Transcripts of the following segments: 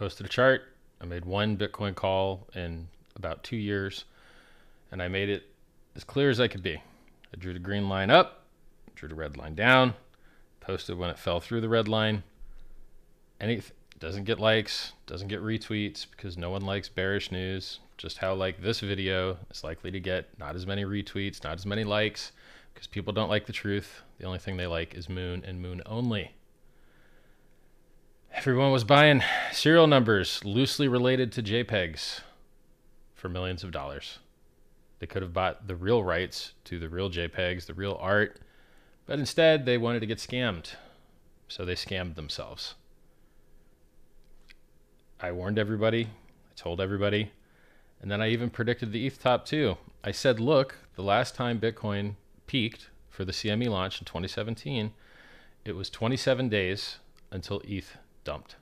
posted a chart. I made one Bitcoin call in about two years, and I made it as clear as I could be. I drew the green line up, drew the red line down, posted when it fell through the red line. Any doesn't get likes, doesn't get retweets because no one likes bearish news. Just how like this video is likely to get not as many retweets, not as many likes because people don't like the truth. The only thing they like is moon and moon only. Everyone was buying serial numbers loosely related to JPEGs for millions of dollars. They could have bought the real rights to the real JPEGs, the real art, but instead they wanted to get scammed. So they scammed themselves. I warned everybody, I told everybody, and then I even predicted the ETH top too. I said, look, the last time Bitcoin peaked for the CME launch in 2017, it was 27 days until ETH dumped.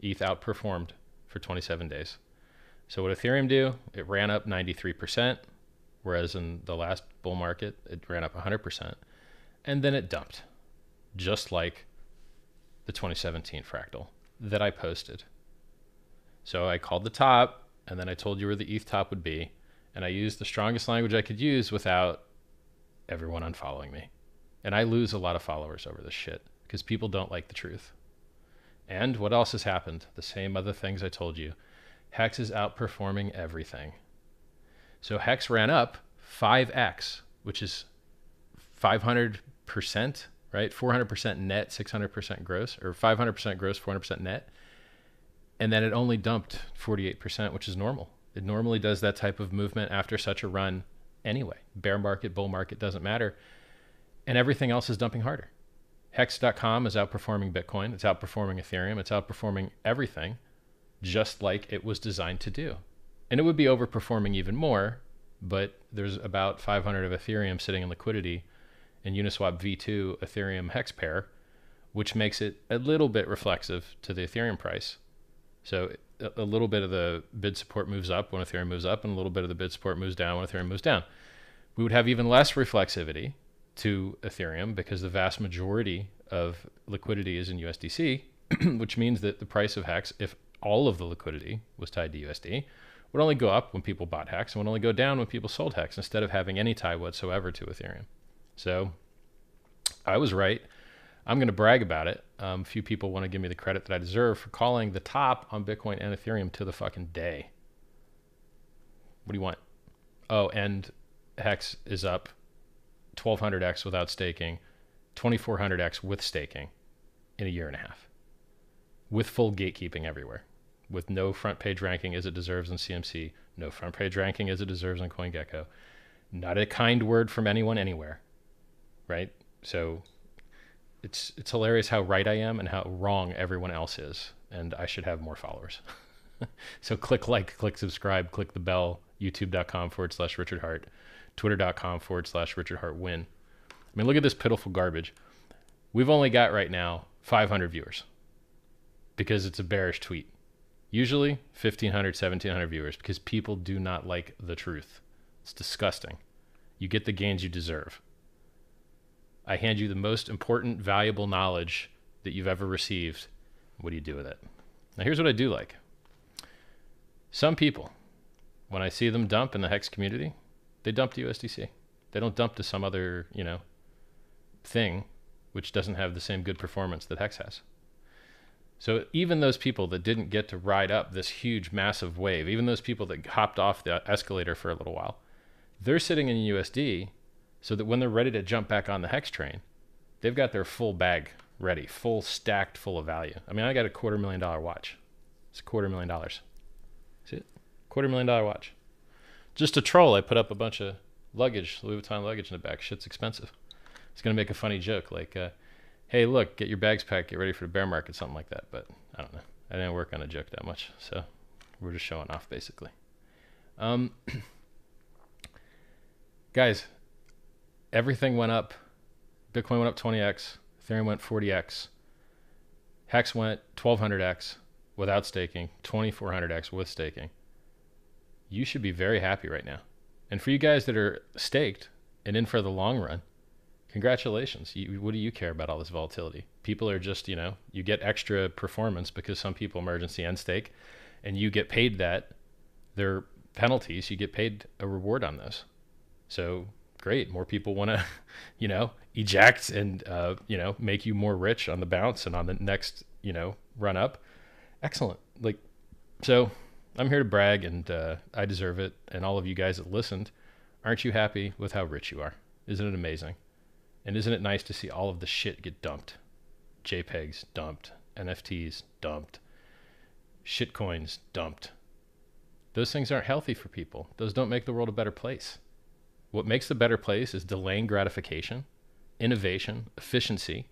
ETH outperformed for 27 days. So what Ethereum do? It ran up 93%, whereas in the last bull market it ran up 100%, and then it dumped, just like the 2017 fractal that I posted. So I called the top, and then I told you where the ETH top would be, and I used the strongest language I could use without everyone unfollowing me. And I lose a lot of followers over this shit because people don't like the truth. And what else has happened? The same other things I told you. Hex is outperforming everything. So Hex ran up 5x, which is 500%, right? 400% net, 600% gross, or 500% gross, 400% net and then it only dumped 48%, which is normal. It normally does that type of movement after such a run anyway. Bear market, bull market doesn't matter. And everything else is dumping harder. Hex.com is outperforming Bitcoin, it's outperforming Ethereum, it's outperforming everything just like it was designed to do. And it would be overperforming even more, but there's about 500 of Ethereum sitting in liquidity in Uniswap v2 Ethereum hex pair, which makes it a little bit reflexive to the Ethereum price. So a little bit of the bid support moves up when Ethereum moves up, and a little bit of the bid support moves down when Ethereum moves down. We would have even less reflexivity to Ethereum because the vast majority of liquidity is in USDC, which means that the price of Hex, if all of the liquidity was tied to USD, would only go up when people bought Hex and would only go down when people sold Hex instead of having any tie whatsoever to Ethereum. So I was right. I'm going to brag about it. Um, few people want to give me the credit that I deserve for calling the top on Bitcoin and Ethereum to the fucking day. What do you want? Oh, and Hex is up 1200x without staking, 2400x with staking in a year and a half, with full gatekeeping everywhere, with no front page ranking as it deserves in CMC, no front page ranking as it deserves on CoinGecko, not a kind word from anyone anywhere, right? So it's it's hilarious how right I am and how wrong everyone else is, and I should have more followers. so click like, click subscribe, click the bell. YouTube.com forward slash Richard Heart, Twitter.com forward slash Richard Heart win. I mean, look at this pitiful garbage. We've only got right now 500 viewers because it's a bearish tweet. Usually 1,500, 1,700 viewers because people do not like the truth. It's disgusting. You get the gains you deserve. I hand you the most important, valuable knowledge that you've ever received. What do you do with it? Now, here's what I do like. Some people, when I see them dump in the Hex community, they dump to USDC. They don't dump to some other, you know, thing which doesn't have the same good performance that Hex has. So even those people that didn't get to ride up this huge, massive wave, even those people that hopped off the escalator for a little while, they're sitting in USD so that when they're ready to jump back on the hex train, they've got their full bag ready, full stacked full of value. I mean, I got a quarter million dollar watch. It's a quarter million dollars. See it? Quarter million dollar watch. Just a troll, I put up a bunch of luggage, Louis Vuitton luggage in the back. Shit's expensive. It's gonna make a funny joke like, uh, "Hey, look, get your bags packed, get ready for the bear market," something like that. But I don't know. I didn't work on a joke that much, so we're just showing off basically. Um, guys, everything went up. Bitcoin went up 20x, Ethereum went 40x, Hex went 1200x without staking, 2400x with staking. You should be very happy right now. And for you guys that are staked and in for the long run, Congratulations. You, what do you care about all this volatility? People are just, you know, you get extra performance because some people emergency end stake and you get paid that. They're penalties. You get paid a reward on this. So great. More people want to, you know, eject and, uh, you know, make you more rich on the bounce and on the next, you know, run up. Excellent. Like, so I'm here to brag and uh, I deserve it. And all of you guys that listened, aren't you happy with how rich you are? Isn't it amazing? And isn't it nice to see all of the shit get dumped? JPEGs dumped, NFTs dumped, shitcoins dumped. Those things aren't healthy for people. Those don't make the world a better place. What makes the better place is delaying gratification, innovation, efficiency.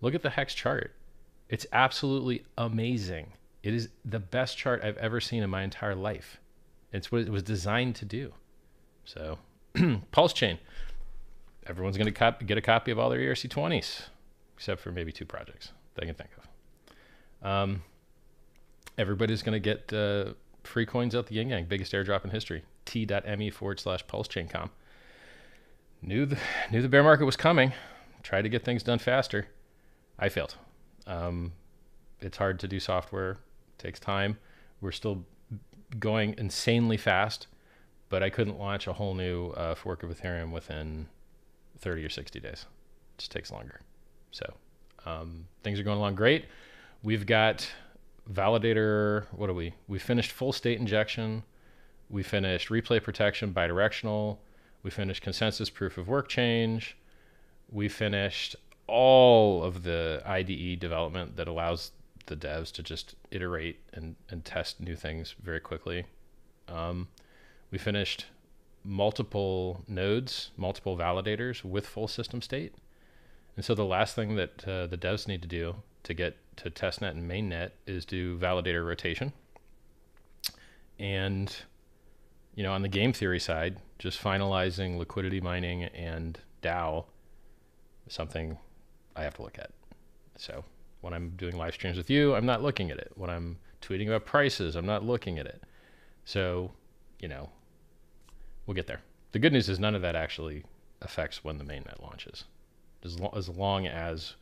Look at the Hex chart. It's absolutely amazing. It is the best chart I've ever seen in my entire life. It's what it was designed to do. So, Pulse Chain. Everyone's going to cop- get a copy of all their ERC20s, except for maybe two projects that I can think of. Um, everybody's going to get uh, free coins out the yin yang, biggest airdrop in history. T.me forward slash pulse chain com. Knew the, knew the bear market was coming. Tried to get things done faster. I failed. Um, it's hard to do software, takes time. We're still going insanely fast, but I couldn't launch a whole new uh, fork of Ethereum within 30 or 60 days. It just takes longer. So um, things are going along great. We've got validator. What are we? We finished full state injection. We finished replay protection bidirectional. We finished consensus proof of work change. We finished all of the IDE development that allows the devs to just iterate and, and test new things very quickly. Um, we finished multiple nodes, multiple validators with full system state. And so the last thing that uh, the devs need to do to get to testnet and mainnet is do validator rotation. And you know, on the game theory side, just finalizing liquidity mining and DAO something I have to look at. So when I'm doing live streams with you, I'm not looking at it. When I'm tweeting about prices, I'm not looking at it. So, you know, we'll get there. The good news is none of that actually affects when the mainnet launches, as, lo- as long as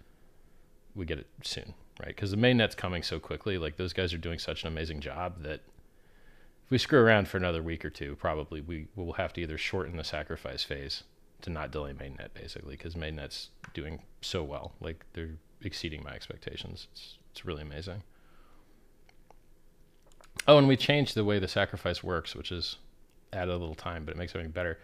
we get it soon, right? Because the mainnet's coming so quickly. Like those guys are doing such an amazing job that if we screw around for another week or two, probably we will have to either shorten the sacrifice phase to not delay mainnet, basically, because mainnet's doing so well. Like they're exceeding my expectations. It's it's really amazing. Oh, and we changed the way the sacrifice works, which is added a little time, but it makes everything better.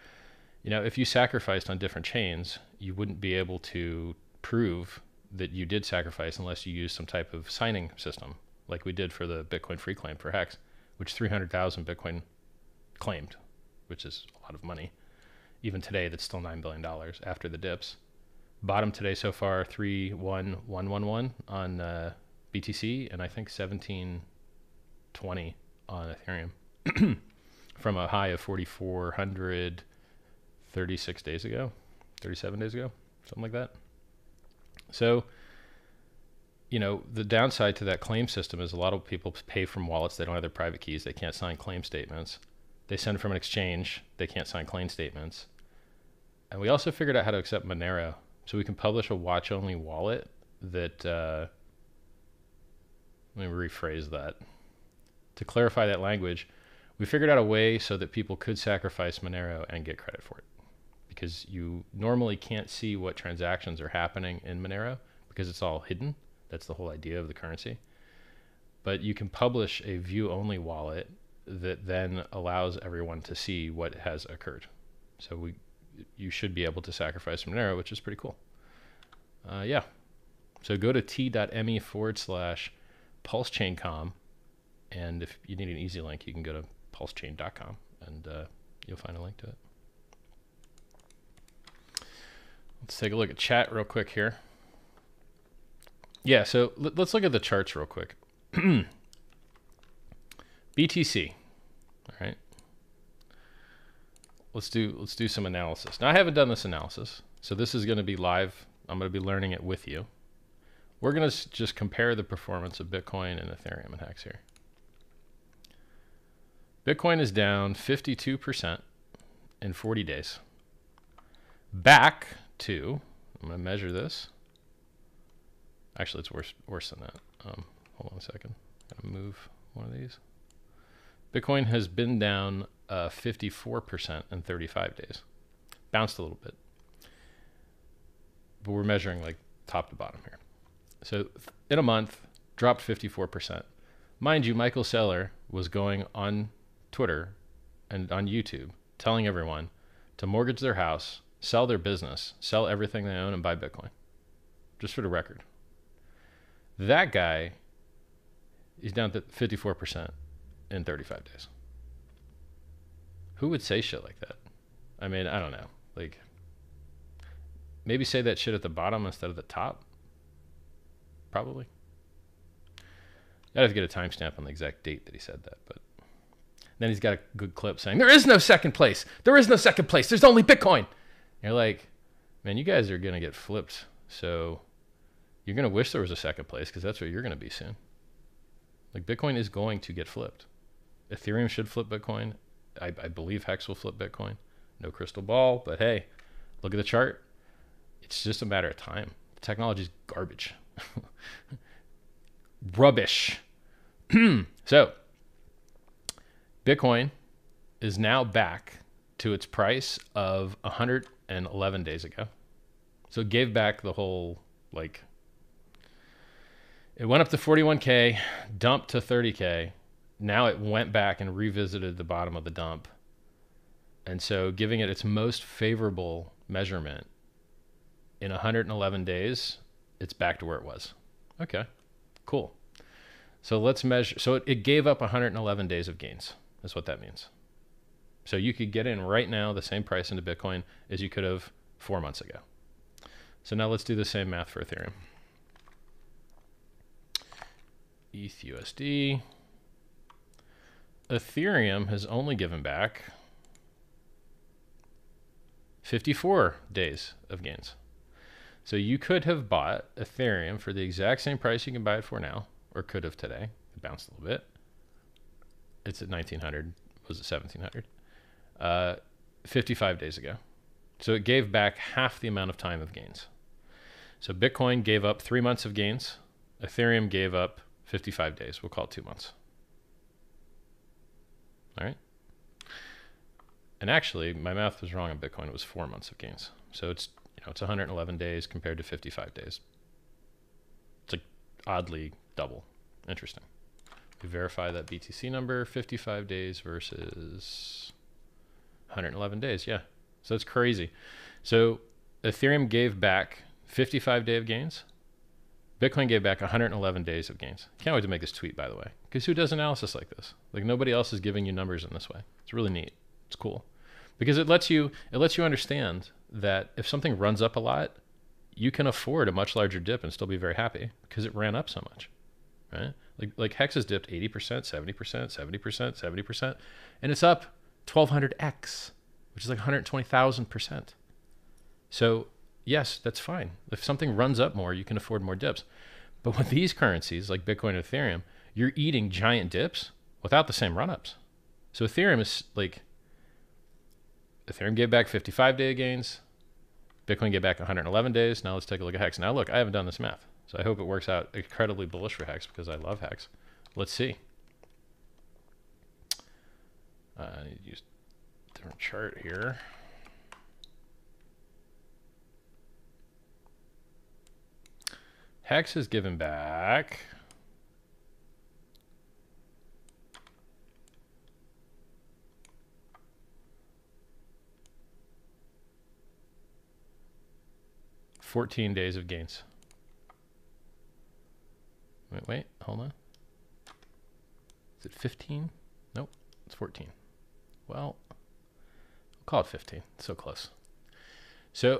You know, if you sacrificed on different chains, you wouldn't be able to prove that you did sacrifice unless you used some type of signing system, like we did for the Bitcoin free claim for Hex, which 300,000 Bitcoin claimed, which is a lot of money. Even today, that's still $9 billion after the dips. Bottom today so far, 31111 on uh, BTC, and I think 1720 on Ethereum. from a high of 4,400 36 days ago, 37 days ago, something like that. So, you know, the downside to that claim system is a lot of people pay from wallets. They don't have their private keys. They can't sign claim statements. They send from an exchange. They can't sign claim statements. And we also figured out how to accept Monero. So we can publish a watch only wallet that, uh, let me rephrase that. To clarify that language, we figured out a way so that people could sacrifice Monero and get credit for it. Because you normally can't see what transactions are happening in Monero because it's all hidden. That's the whole idea of the currency. But you can publish a view only wallet that then allows everyone to see what has occurred. So we you should be able to sacrifice Monero, which is pretty cool. Uh, yeah. So go to t.me forward slash pulsechaincom. And if you need an easy link, you can go to pulsechain.com and uh, you'll find a link to it. Let's take a look at chat real quick here. Yeah, so let, us look at the charts real quick. BTC. All right. Let's do let's do some analysis. Now I haven't done this analysis, so this is going to be live. I'm going to be learning it with you. We're going to just compare the performance of Bitcoin and Ethereum and Hex here. Bitcoin is down 52% in 40 days. Back to, I'm going to measure this. Actually, it's worse worse than that. Um, hold on a second. I'm going to move one of these. Bitcoin has been down uh, 54% in 35 days. Bounced a little bit. But we're measuring like top to bottom here. So in a month, dropped 54%. Mind you, Michael Saylor was going on Twitter and on YouTube telling everyone to mortgage their house, sell their business, sell everything they own, and buy Bitcoin. Just for the record. That guy is down to 54% in 35 days. Who would say shit like that? I mean, I don't know. Like, maybe say that shit at the bottom instead of the top. Probably. I'd have to get a timestamp on the exact date that he said that, but then he's got a good clip saying, There is no second place. There is no second place. There's only Bitcoin. And you're like, man, you guys are going to get flipped. So you're going to wish there was a second place because that's where you're going to be soon. Like Bitcoin is going to get flipped. Ethereum should flip Bitcoin. I, I believe Hex will flip Bitcoin. No crystal ball, but hey, look at the chart. It's just a matter of time. The technology is garbage. Rubbish. so, Bitcoin is now back to its price of 111 days ago. So it gave back the whole like it went up to 41k, dumped to 30k. Now it went back and revisited the bottom of the dump. And so giving it its most favorable measurement in 111 days, it's back to where it was. Okay. Cool. So let's measure so it, gave up 111 days of gains. That's what that means. So you could get in right now the same price into Bitcoin as you could have four months ago. So now let's do the same math for Ethereum. ETHUSD. Ethereum has only given back 54 days of gains. So you could have bought Ethereum for the exact same price you can buy it for now, or could have today. It bounced a little bit it's at 1900. Was it 1700? Uh, 55 days ago. So it gave back half the amount of time of gains. So Bitcoin gave up three months of gains. Ethereum gave up 55 days. We'll call it two months. All right. And actually, my math was wrong on Bitcoin. It was four months of gains. So it's you know it's 111 days compared to 55 days. It's like oddly double. Interesting. We verify that BTC number, 55 days versus 111 days. Yeah. So it's crazy. So Ethereum gave back 55 day of gains. Bitcoin gave back 111 days of gains. Can't wait to make this tweet, by the way, because who does analysis like this? Like nobody else is giving you numbers in this way. It's really neat. It's cool because it lets you it lets you understand that if something runs up a lot, you can afford a much larger dip and still be very happy because it ran up so much, right? Like like Hex has dipped 80%, 70%, 70%, 70%, and it's up 1200x, which is like 120,000%. So, yes, that's fine. If something runs up more, you can afford more dips. But with these currencies like Bitcoin and Ethereum, you're eating giant dips without the same run-ups. So Ethereum is like Ethereum gave back 55 day gains, Bitcoin gave back 111 days. Now let's take a look at Hex. Now look, I haven't done this math. So I hope it works out incredibly bullish for Hex because I love Hex. Let's see. Uh, use different chart here. Hex is given back Fourteen days of gains. Wait, wait, hold on. Is it 15? Nope, it's 14. Well, I'll call it 15. It's so close. So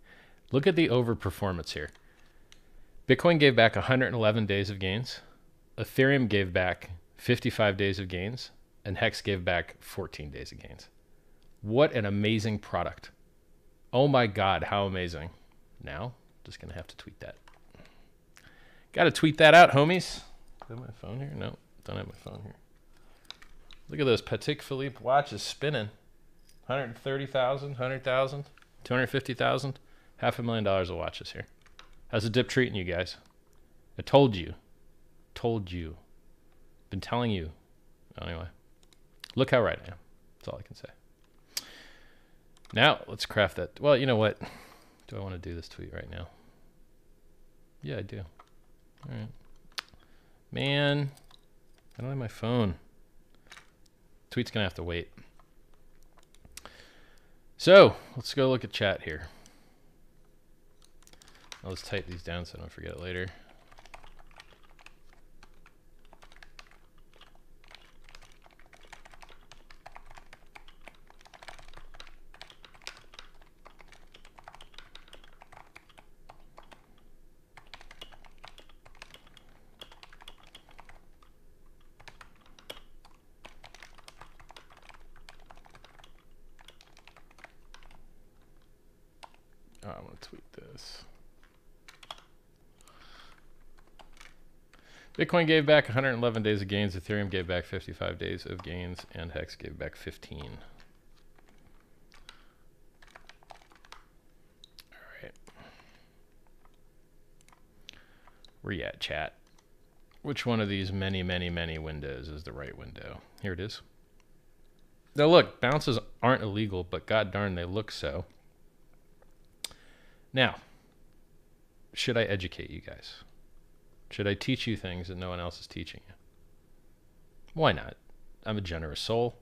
look at the overperformance here. Bitcoin gave back 111 days of gains. Ethereum gave back 55 days of gains. And Hex gave back 14 days of gains. What an amazing product. Oh my God, how amazing. Now, just going to have to tweet that. Got to tweet that out, homies. My phone here? No, don't have my phone here. Look at those Patek Philippe watches spinning. 130,000, 100,000, 250,000. Half a million dollars of watches here. How's the dip treating you guys? I told you. Told you. Been telling you. Anyway, look how right I am. That's all I can say. Now, let's craft that. Well, you know what? Do I want to do this tweet right now? Yeah, I do. All right. Man, I don't have my phone. Tweet's going to have to wait. So, let's go look at chat here. I'll just type these down so I don't forget it later. Oh, I want to tweet this. Bitcoin gave back 111 days of gains, Ethereum gave back 55 days of gains, and Hex gave back 15. All right. Where you at, chat? Which one of these many, many, many windows is the right window? Here it is. Now look, bounces aren't illegal, but god darn they look so. Now, should I educate you guys? Should I teach you things that no one else is teaching you? Why not? I'm a generous soul.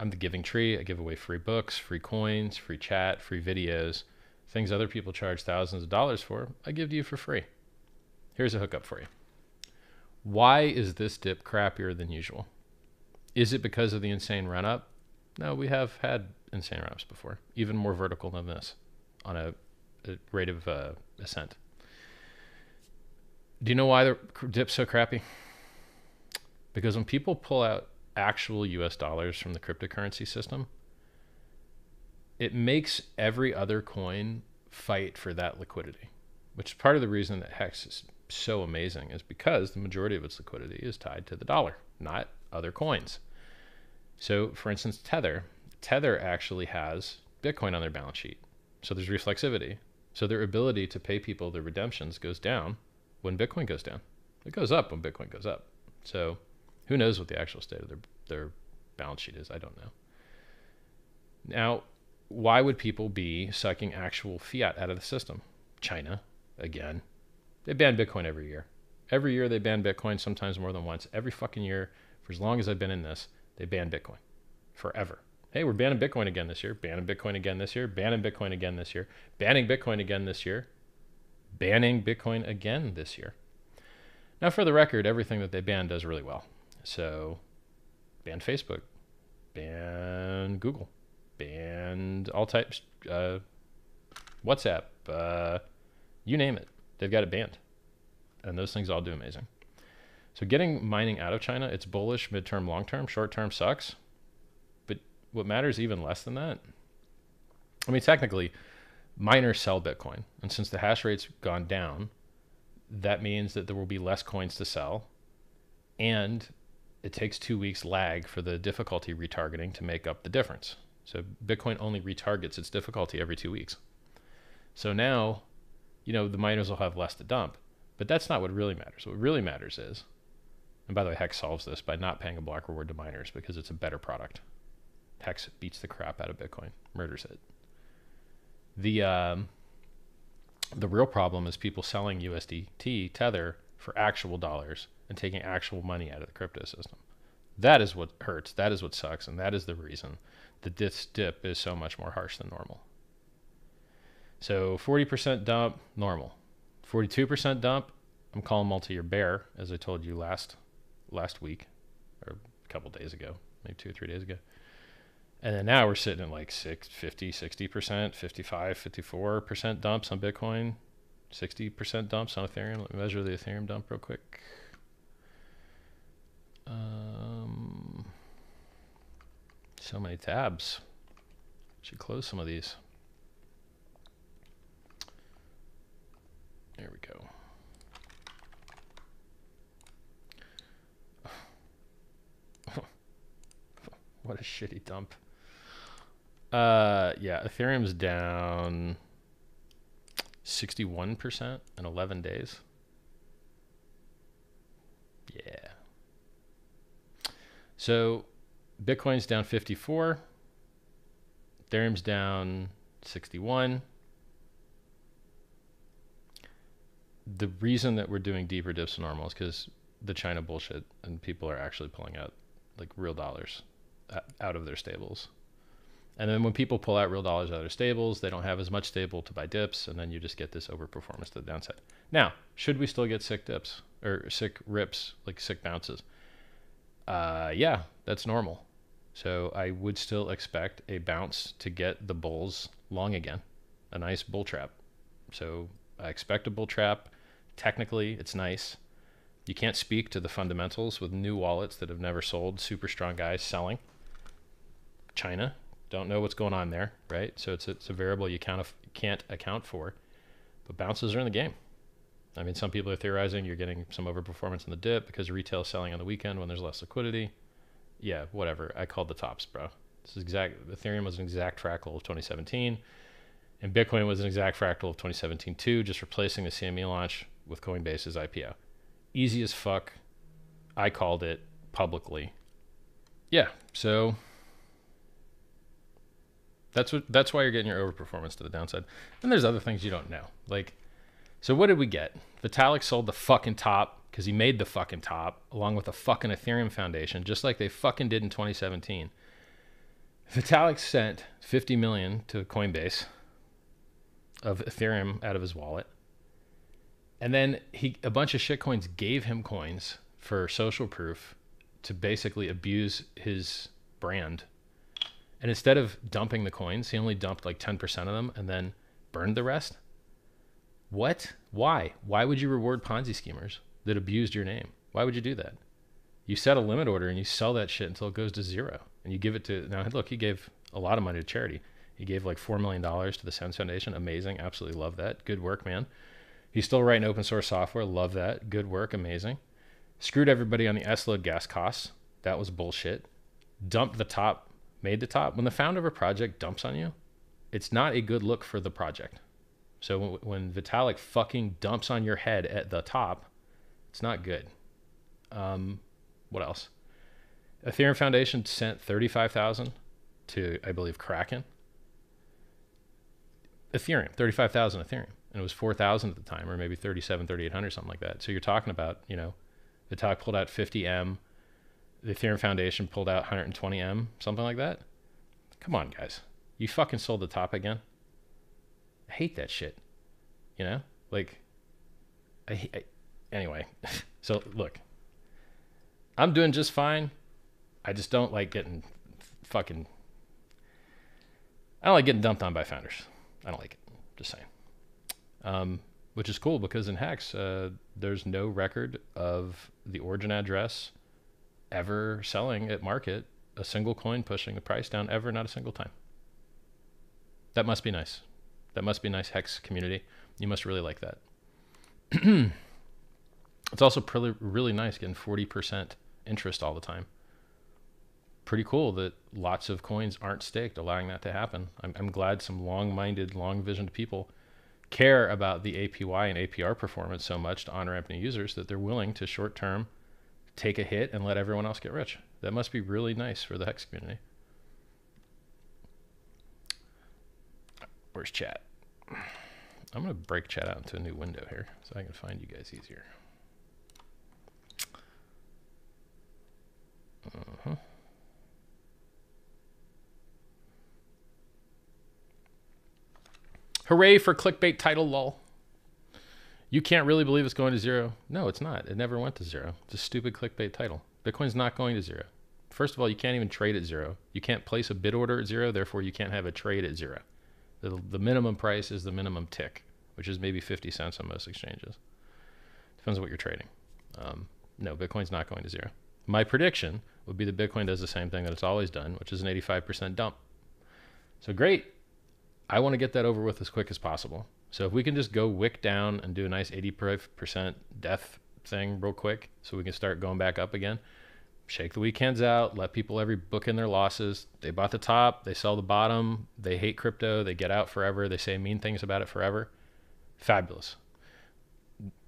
I'm the giving tree. I give away free books, free coins, free chat, free videos, things other people charge thousands of dollars for. I give to you for free. Here's a hookup for you. Why is this dip crappier than usual? Is it because of the insane run up? No, we have had insane run ups before, even more vertical than this on a rate of uh, ascent. Do you know why the dip's so crappy? Because when people pull out actual US dollars from the cryptocurrency system, it makes every other coin fight for that liquidity, which is part of the reason that Hex is so amazing, is because the majority of its liquidity is tied to the dollar, not other coins. So, for instance, Tether, Tether actually has Bitcoin on their balance sheet. So there's reflexivity. So their ability to pay people their redemptions goes down when Bitcoin goes down. It goes up when Bitcoin goes up. So who knows what the actual state of their their balance sheet is? I don't know. Now, why would people be sucking actual fiat out of the system? China, again. They ban Bitcoin every year. Every year they ban Bitcoin, sometimes more than once. Every fucking year, for as long as I've been in this, they ban Bitcoin. Forever hey, we're banning Bitcoin again this year, banning Bitcoin again this year, banning Bitcoin again this year, banning Bitcoin again this year, banning Bitcoin again this year. Now, for the record, everything that they ban does really well. So, ban Facebook, ban Google, ban all types, uh, WhatsApp, uh, you name it, they've got it banned. And those things all do amazing. So, getting mining out of China, it's bullish midterm, long term, short term sucks But what matters even less than that, I mean, technically, miners sell Bitcoin. And since the hash rate's gone down, that means that there will be less coins to sell. And it takes two weeks lag for the difficulty retargeting to make up the difference. So Bitcoin only retargets its difficulty every two weeks. So now, you know, the miners will have less to dump. But that's not what really matters. What really matters is, and by the way, Hex solves this by not paying a block reward to miners because it's a better product. Hex beats the crap out of Bitcoin, murders it. The um, the real problem is people selling USDT Tether for actual dollars and taking actual money out of the crypto system. That is what hurts. That is what sucks, and that is the reason that this dip is so much more harsh than normal. So 40% dump, normal. 42% dump, I'm calling multi-year bear, as I told you last last week, or a couple days ago, maybe two or three days ago. And then now we're sitting at like 6, 50, 60%, 55, 54% dumps on Bitcoin, 60% dumps on Ethereum. Let me measure the Ethereum dump real quick. Um, so many tabs. Should close some of these. There we go. what a shitty dump. Uh, yeah, Ethereum's down 61% in 11 days. Yeah. So Bitcoin's down 54. Ethereum's down 61. The reason that we're doing deeper dips than normal is because the China bullshit and people are actually pulling out like real dollars out of their stables. And then when people pull out real dollars out of their stables, they don't have as much stable to buy dips, and then you just get this overperformance to the downside. Now, should we still get sick dips or sick rips, like sick bounces? Uh, yeah, that's normal. So I would still expect a bounce to get the bulls long again, a nice bull trap. So I expect a bull trap. Technically, it's nice. You can't speak to the fundamentals with new wallets that have never sold, super strong guys selling. China, don't know what's going on there, right? So it's a, it's a variable you can't, can't account for. But bounces are in the game. I mean, some people are theorizing you're getting some overperformance in the dip because retail selling on the weekend when there's less liquidity. Yeah, whatever. I called the tops, bro. This is exact. Ethereum was an exact fractal of 2017, and Bitcoin was an exact fractal of 2017 too, just replacing the CME launch with Coinbase's IPO. Easy as fuck. I called it publicly. Yeah, so that's what that's why you're getting your overperformance to the downside. And there's other things you don't know. Like so what did we get? Vitalik sold the fucking top because he made the fucking top along with the fucking Ethereum Foundation, just like they fucking did in 2017. Vitalik sent 50 million to Coinbase of Ethereum out of his wallet. And then he a bunch of shitcoins gave him coins for social proof to basically abuse his brand and instead of dumping the coins, he only dumped like 10% of them and then burned the rest. What? Why? Why would you reward Ponzi schemers that abused your name? Why would you do that? You set a limit order and you sell that shit until it goes to zero. And you give it to, now look, he gave a lot of money to charity. He gave like $4 million to the SENS Foundation. Amazing. Absolutely love that. Good work, man. He's still writing open source software. Love that. Good work. Amazing. Screwed everybody on the SLOAD gas costs. That was bullshit. Dumped the top made the top, when the founder of a project dumps on you, it's not a good look for the project. So when, Vitalik fucking dumps on your head at the top, it's not good. Um, what else? Ethereum Foundation sent 35,000 to, I believe, Kraken. Ethereum, 35,000 Ethereum. And it was 4,000 at the time, or maybe 37, 3,800, something like that. So you're talking about, you know, Vitalik pulled out 50M the Ethereum Foundation pulled out 120M, something like that. Come on, guys. You fucking sold the top again. I hate that shit. You know? Like, I, I anyway. so, look, I'm doing just fine. I just don't like getting fucking. I don't like getting dumped on by founders. I don't like it. Just saying. Um, which is cool because in Hex, uh, there's no record of the origin address ever selling at market a single coin pushing the price down ever, not a single time. That must be nice. That must be nice hex community. You must really like that. it's also pretty, really nice getting 40% interest all the time. Pretty cool that lots of coins aren't staked, allowing that to happen. I'm, I'm glad some long minded, long visioned people care about the APY and APR performance so much to on ramp new users that they're willing to short term take a hit and let everyone else get rich. That must be really nice for the Hex community. Where's chat? I'm going to break chat out into a new window here so I can find you guys easier. Uh-huh. Hooray for clickbait title lol. You can't really believe it's going to zero. No, it's not. It never went to zero. It's a stupid clickbait title. Bitcoin's not going to zero. First of all, you can't even trade at zero. You can't place a bid order at zero. Therefore, you can't have a trade at zero. The, the minimum price is the minimum tick, which is maybe 50 cents on most exchanges. Depends on what you're trading. Um, no, Bitcoin's not going to zero. My prediction would be that Bitcoin does the same thing that it's always done, which is an 85% dump. So great. I want to get that over with as quick as possible. So if we can just go wick down and do a nice 80% death thing real quick so we can start going back up again, shake the weekends out, let people every book in their losses. They bought the top, they sell the bottom, they hate crypto, they get out forever, they say mean things about it forever. Fabulous.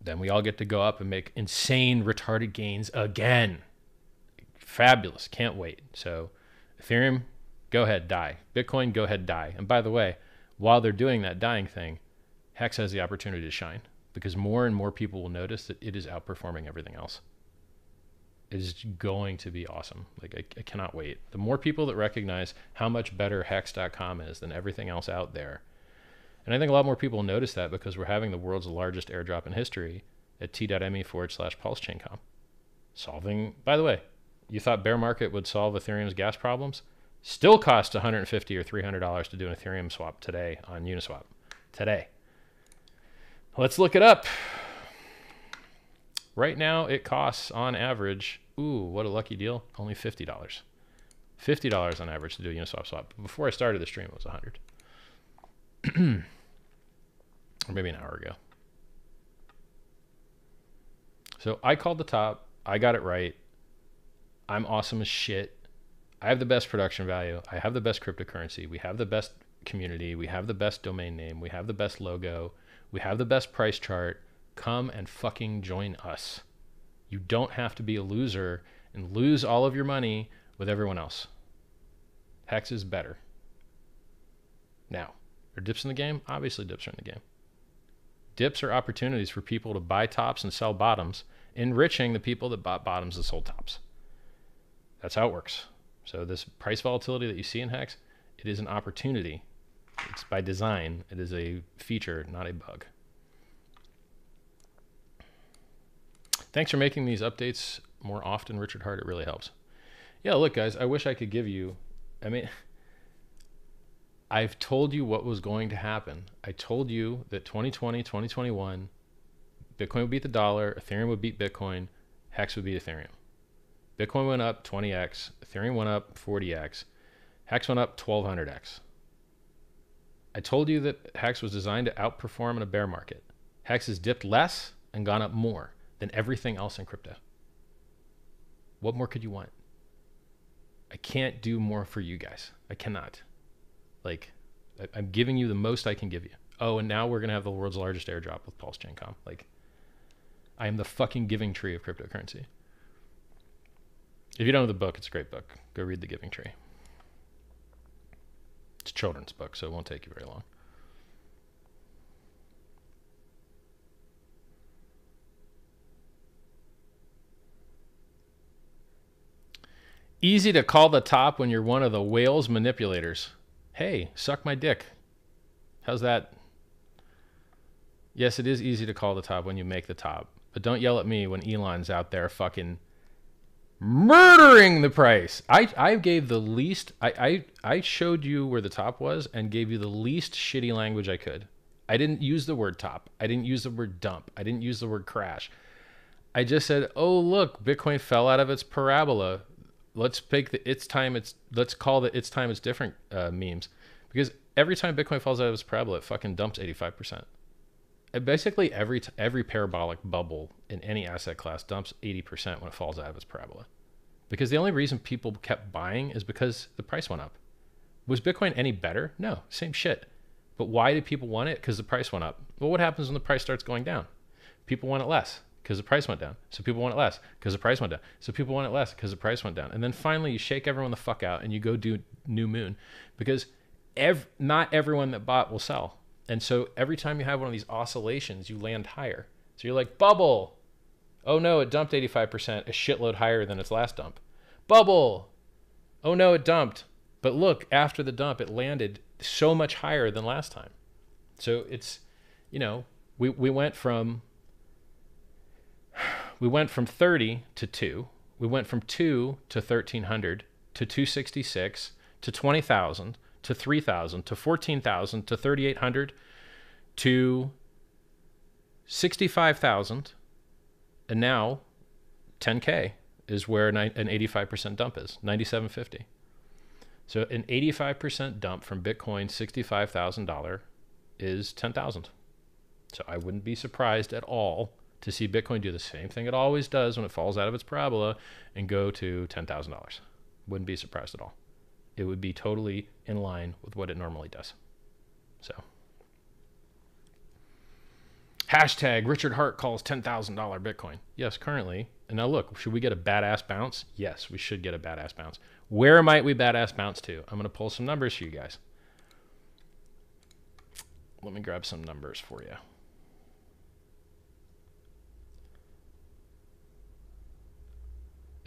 Then we all get to go up and make insane retarded gains again. Fabulous. Can't wait. So, Ethereum, go ahead, die. Bitcoin, go ahead, die. And by the way, while they're doing that dying thing, Hex has the opportunity to shine because more and more people will notice that it is outperforming everything else. It is going to be awesome. Like, I, I cannot wait. The more people that recognize how much better Hex.com is than everything else out there, and I think a lot more people will notice that because we're having the world's largest airdrop in history at t.me forward slash pulse chaincom. Solving, by the way, you thought bear market would solve Ethereum's gas problems? Still costs 150 or 300 dollars to do an Ethereum swap today on Uniswap. Today. Let's look it up. Right now, it costs on average, ooh, what a lucky deal, only $50. $50 on average to do a Uniswap swap. Before I started the stream, it was 100 or maybe an hour ago. So I called the top. I got it right. I'm awesome as shit. I have the best production value. I have the best cryptocurrency. We have the best community. We have the best domain name. We have the best logo. We have the best price chart. Come and fucking join us. You don't have to be a loser and lose all of your money with everyone else. Hex is better. Now, are dips in the game? Obviously, dips are in the game. Dips are opportunities for people to buy tops and sell bottoms, enriching the people that bought bottoms and sold tops. That's how it works. So this price volatility that you see in Hex, it is an opportunity. It's by design. It is a feature, not a bug. Thanks for making these updates more often, Richard Heart. It really helps. Yeah, look, guys, I wish I could give you. I mean, I've told you what was going to happen. I told you that 2020, 2021, Bitcoin would beat the dollar, Ethereum would beat Bitcoin, Hex would beat Ethereum. Bitcoin went up 20x, Ethereum went up 40x, Hex went up 1200x. I told you that Hex was designed to outperform in a bear market. Hex has dipped less and gone up more than everything else in crypto. What more could you want? I can't do more for you guys. I cannot. Like, I'm giving you the most I can give you. Oh, and now we're gonna have the world's largest airdrop with Pulse. Like, I am the fucking giving tree of cryptocurrency. If you don't know the book, it's a great book. Go read The Giving Tree. It's a children's book, so it won't take you very long. Easy to call the top when you're one of the whale's manipulators. Hey, suck my dick. How's that? Yes, it is easy to call the top when you make the top, but don't yell at me when Elon's out there fucking murdering the price. I, I gave the least I, I I showed you where the top was and gave you the least shitty language I could. I didn't use the word top. I didn't use the word dump. I didn't use the word crash. I just said, "Oh, look, Bitcoin fell out of its parabola let's pick the it's time it's let's call the it's time it's different uh, memes because every time Bitcoin falls out of its parabola, it fucking dumps 85%. Basically, every t- every parabolic bubble in any asset class dumps 80% when it falls out of its parabola. Because the only reason people kept buying is because the price went up. Was Bitcoin any better? No, same shit. But why did people want it? Because the price went up. Well, what happens when the price starts going down? People want it less because the price went down. So people want it less because the price went down. So people want it less because the price went down. And then finally, you shake everyone the fuck out and you go do New Moon because ev- not everyone that bought will sell. And so every time you have one of these oscillations, you land higher. So you're like, bubble. Oh no, it dumped 85%, a shitload higher than its last dump. Bubble. Oh no, it dumped. But look, after the dump, it landed so much higher than last time. So it's, you know, we, we went from we went from 30 to 2. We went from 2 to 1300 to 266 to 20,000 to 3,000 to 14,000 to 3,800 to 65,000. And now 10K is where an 85% dump is, 9750. So an 85% dump from Bitcoin, $65,000 is 10,000. So I wouldn't be surprised at all to see Bitcoin do the same thing it always does when it falls out of its parabola and go to $10,000. Wouldn't be surprised at all. It would be totally in line with what it normally does. So. Hashtag Richard Heart calls $10,000 Bitcoin. Yes, currently. And now look, should we get a badass bounce? Yes, we should get a badass bounce. Where might we badass bounce to? I'm going to pull some numbers for you guys. Let me grab some numbers for you.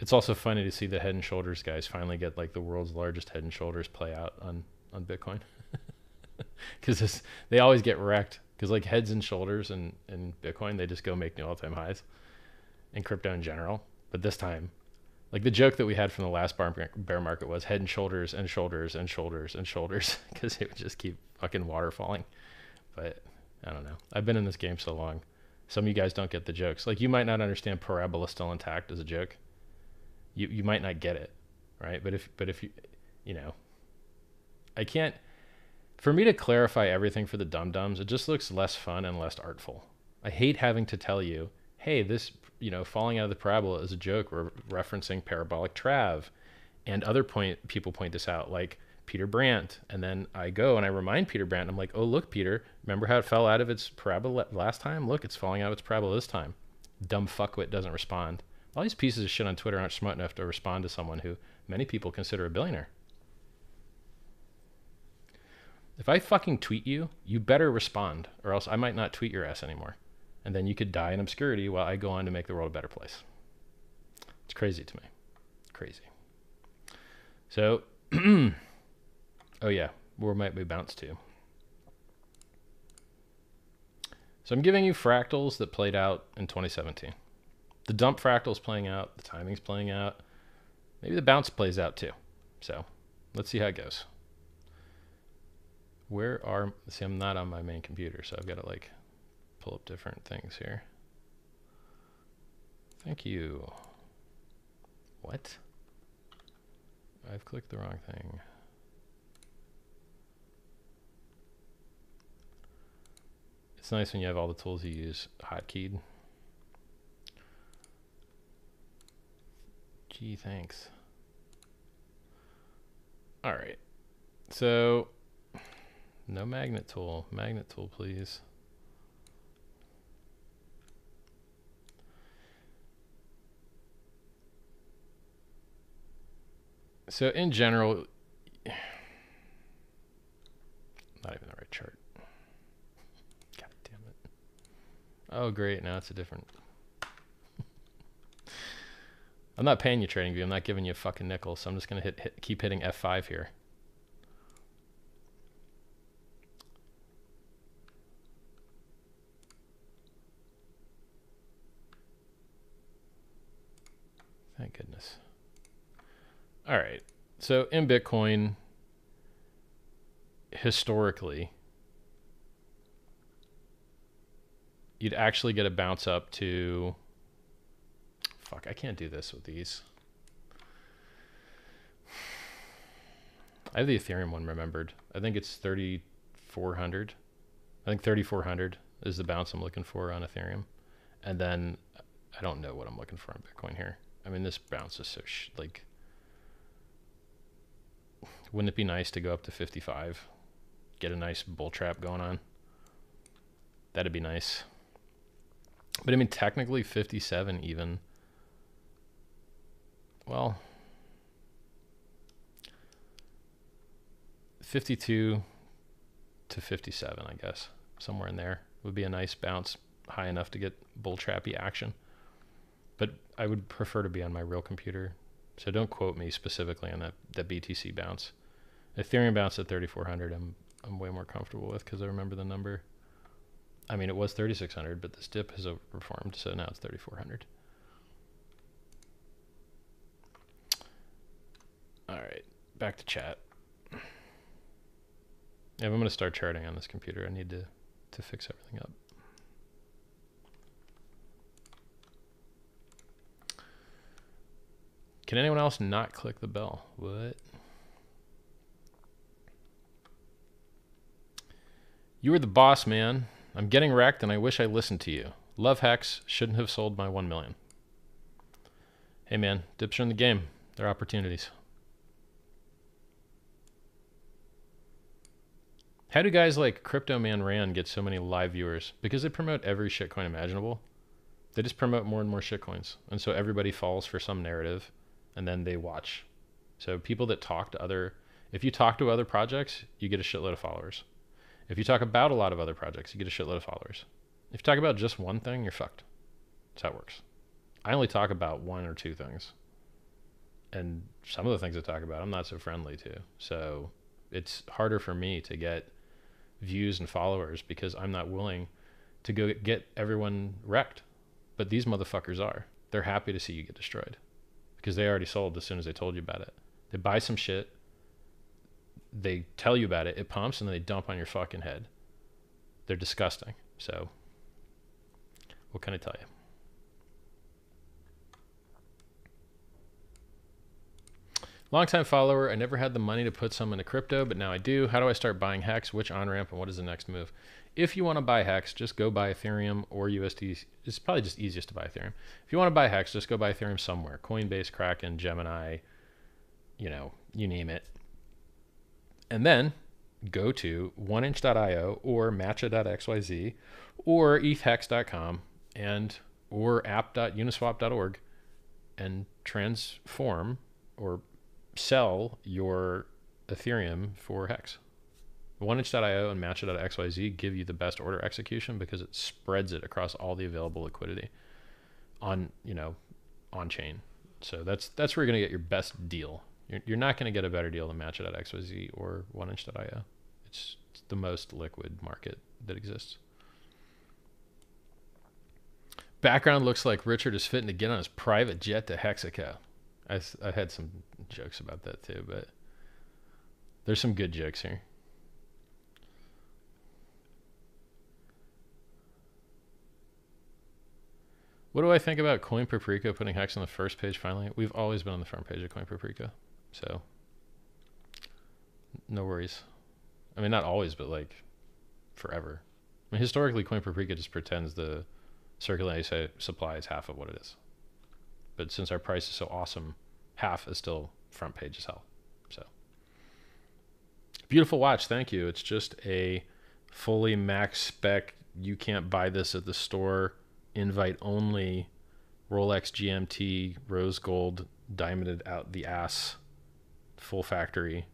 It's also funny to see the head and shoulders guys finally get like the world's largest head and shoulders play out on on Bitcoin. Cuz they always get wrecked cuz like heads and shoulders and and Bitcoin they just go make new all-time highs in crypto in general. But this time like the joke that we had from the last bear market was head and shoulders and shoulders and shoulders and shoulders because it would just keep fucking waterfalling. But I don't know. I've been in this game so long. Some of you guys don't get the jokes. Like you might not understand parabola still intact as a joke. You you might not get it, right? But if but if you you know, I can't. For me to clarify everything for the dum dums, it just looks less fun and less artful. I hate having to tell you, hey, this you know falling out of the parabola is a joke. We're referencing parabolic trav, and other point people point this out like Peter Brandt, and then I go and I remind Peter Brandt. I'm like, oh look, Peter, remember how it fell out of its parabola last time? Look, it's falling out of its parabola this time. Dumb fuckwit doesn't respond. All these pieces of shit on Twitter aren't smart enough to respond to someone who many people consider a billionaire. If I fucking tweet you, you better respond, or else I might not tweet your ass anymore. And then you could die in obscurity while I go on to make the world a better place. It's crazy to me. Crazy. So, oh yeah, where might we bounce to? So I'm giving you fractals that played out in 2017. The dump fractal's playing out, the timing's playing out. Maybe the bounce plays out too. So let's see how it goes. Where are, see, I'm not on my main computer, so I've got to like pull up different things here. Thank you. What? I've clicked the wrong thing. It's nice when you have all the tools you use hotkeyed. Gee, thanks. All right. So, no magnet tool. Magnet tool, please. So in general, not even the right chart. God damn it. Oh, great. Now it's a different. I'm not paying you trading view. I'm not giving you a fucking nickel. So I'm just going to hit, hit, keep hitting F5 here. Thank goodness. All right. So in Bitcoin, historically, you'd actually get a bounce up to fuck i can't do this with these. I have the ethereum one remembered. I think it's 3400 i think 3400 is the bounce i'm looking for on ethereum. And then i don't know what i'm looking for on bitcoin here. I mean this bounce is so sh- like wouldn't it be nice to go up to 55 get a nice bull trap going on? That'd be nice. But I mean, technically 57 even. Well, 52 to 57, I guess. Somewhere in there would be a nice bounce high enough to get bull trappy action. But I would prefer to be on my real computer. So don't quote me specifically on that, that BTC bounce. Ethereum bounce at 3400, I'm, I'm way more comfortable with because I remember the number. I mean, it was 3600, but this dip has overperformed, so now it's 3400. All right, back to chat. I'm going to start charting on this computer, I need to, to fix everything up. Can anyone else not click the bell? What? You were the boss, man. I'm getting wrecked and I wish I listened to you. Love Hex shouldn't have sold my 1 million. Hey man, dips are in the game. They're opportunities. How do guys like Crypto Man Ran get so many live viewers? Because they promote every shitcoin imaginable. They just promote more and more shitcoins. And so everybody falls for some narrative and then they watch. So people that talk to other if you talk to other projects, you get a shitload of followers. If you talk about a lot of other projects, you get a shitload of followers. If you talk about just one thing, you're fucked. That's how it works. I only talk about one or two things. And some of the things I talk about, I'm not so friendly to. So it's harder for me to get views and followers because I'm not willing to go get everyone wrecked. But these motherfuckers are. They're happy to see you get destroyed because they already sold as soon as they told you about it. They buy some shit, they tell you about it, it pumps, and then they dump on your fucking head. They're disgusting. So, what can I tell you? Longtime follower. I never had the money to put some into crypto, but now I do. How do I start buying Hex? Which on ramp and what is the next move? If you want to buy Hex, just go buy Ethereum or USD. It's probably just easiest to buy Ethereum. If you want to buy Hex, just go buy Ethereum somewhere. Coinbase, Kraken, Gemini, you know, you name it. And then go to oneinch.io or matcha.xyz or ethhex.com and or app.uniswap.org and transform or sell your Ethereum for Hex. OneInch.io and Matcha.xyz give you the best order execution because it spreads it across all the available liquidity on you know on chain. So that's that's where you're gonna get your best deal. You're, you're not gonna get a better deal than Matcha.xyz or OneInch.io. It's, it's the most liquid market that exists. Background looks like Richard is fitting to get on his private jet to Hexaco. I, I had some jokes about that too, but there's some good jokes here. What do I think about Coin Paprika putting Hex on the first page finally? We've always been on the front page of Coin Paprika. So, no worries. I mean, not always, but like forever. I mean, historically, Coin Paprika just pretends the circulating supply is half of what it is. But since our price is so awesome, half is still front page as hell. So, beautiful watch. Thank you. It's just a fully max spec. You can't buy this at the store invite only Rolex GMT rose gold diamonded out the ass full factory.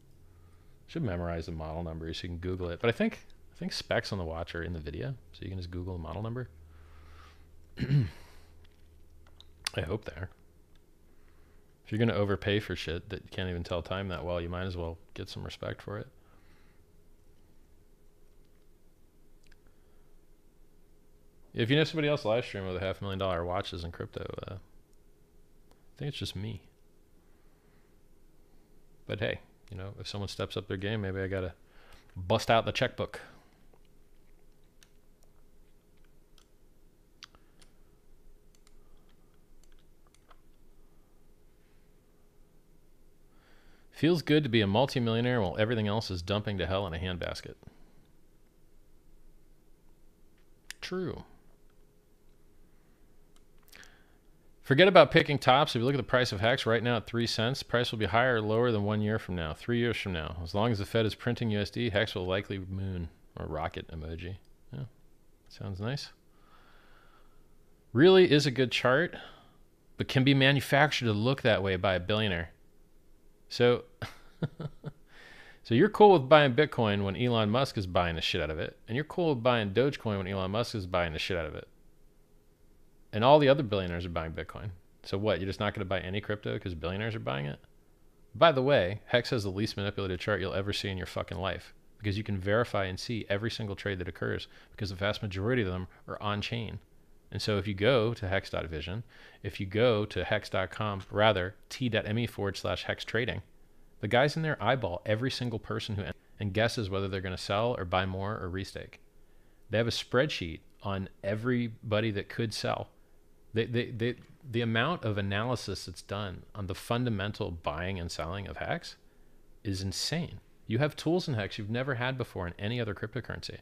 Should memorize the model number so you can Google it. But I think I think specs on the watch are in the video, so you can just Google the model number. I hope they are. If you're gonna overpay for shit that you can't even tell time that well, you might as well get some respect for it. If you know somebody else live stream with a half million dollar watches in crypto, uh, I think it's just me. But hey, you know, if someone steps up their game, maybe I gotta bust out the checkbook. Feels good to be a multimillionaire while everything else is dumping to hell in a handbasket. True. Forget about picking tops. If you look at the price of Hex right now at three cents, price will be higher or lower than one year from now, three years from now. As long as the Fed is printing USD, Hex will likely moon or rocket emoji. Yeah, sounds nice. Really is a good chart, but can be manufactured to look that way by a billionaire. So, so you're cool with buying Bitcoin when Elon Musk is buying the shit out of it, and you're cool with buying Dogecoin when Elon Musk is buying the shit out of it and all the other billionaires are buying Bitcoin. So what? You're just not going to buy any crypto because billionaires are buying it? By the way, Hex has the least manipulated chart you'll ever see in your fucking life because you can verify and see every single trade that occurs because the vast majority of them are on chain. And so if you go to hex.vision, if you go to hex.com, rather t.me forward slash hex trading, the guys in there eyeball every single person who and guesses whether they're going to sell or buy more or restake. They have a spreadsheet on everybody that could sell they, they, they, the amount of analysis that's done on the fundamental buying and selling of Hex is insane. You have tools in Hex you've never had before in any other cryptocurrency.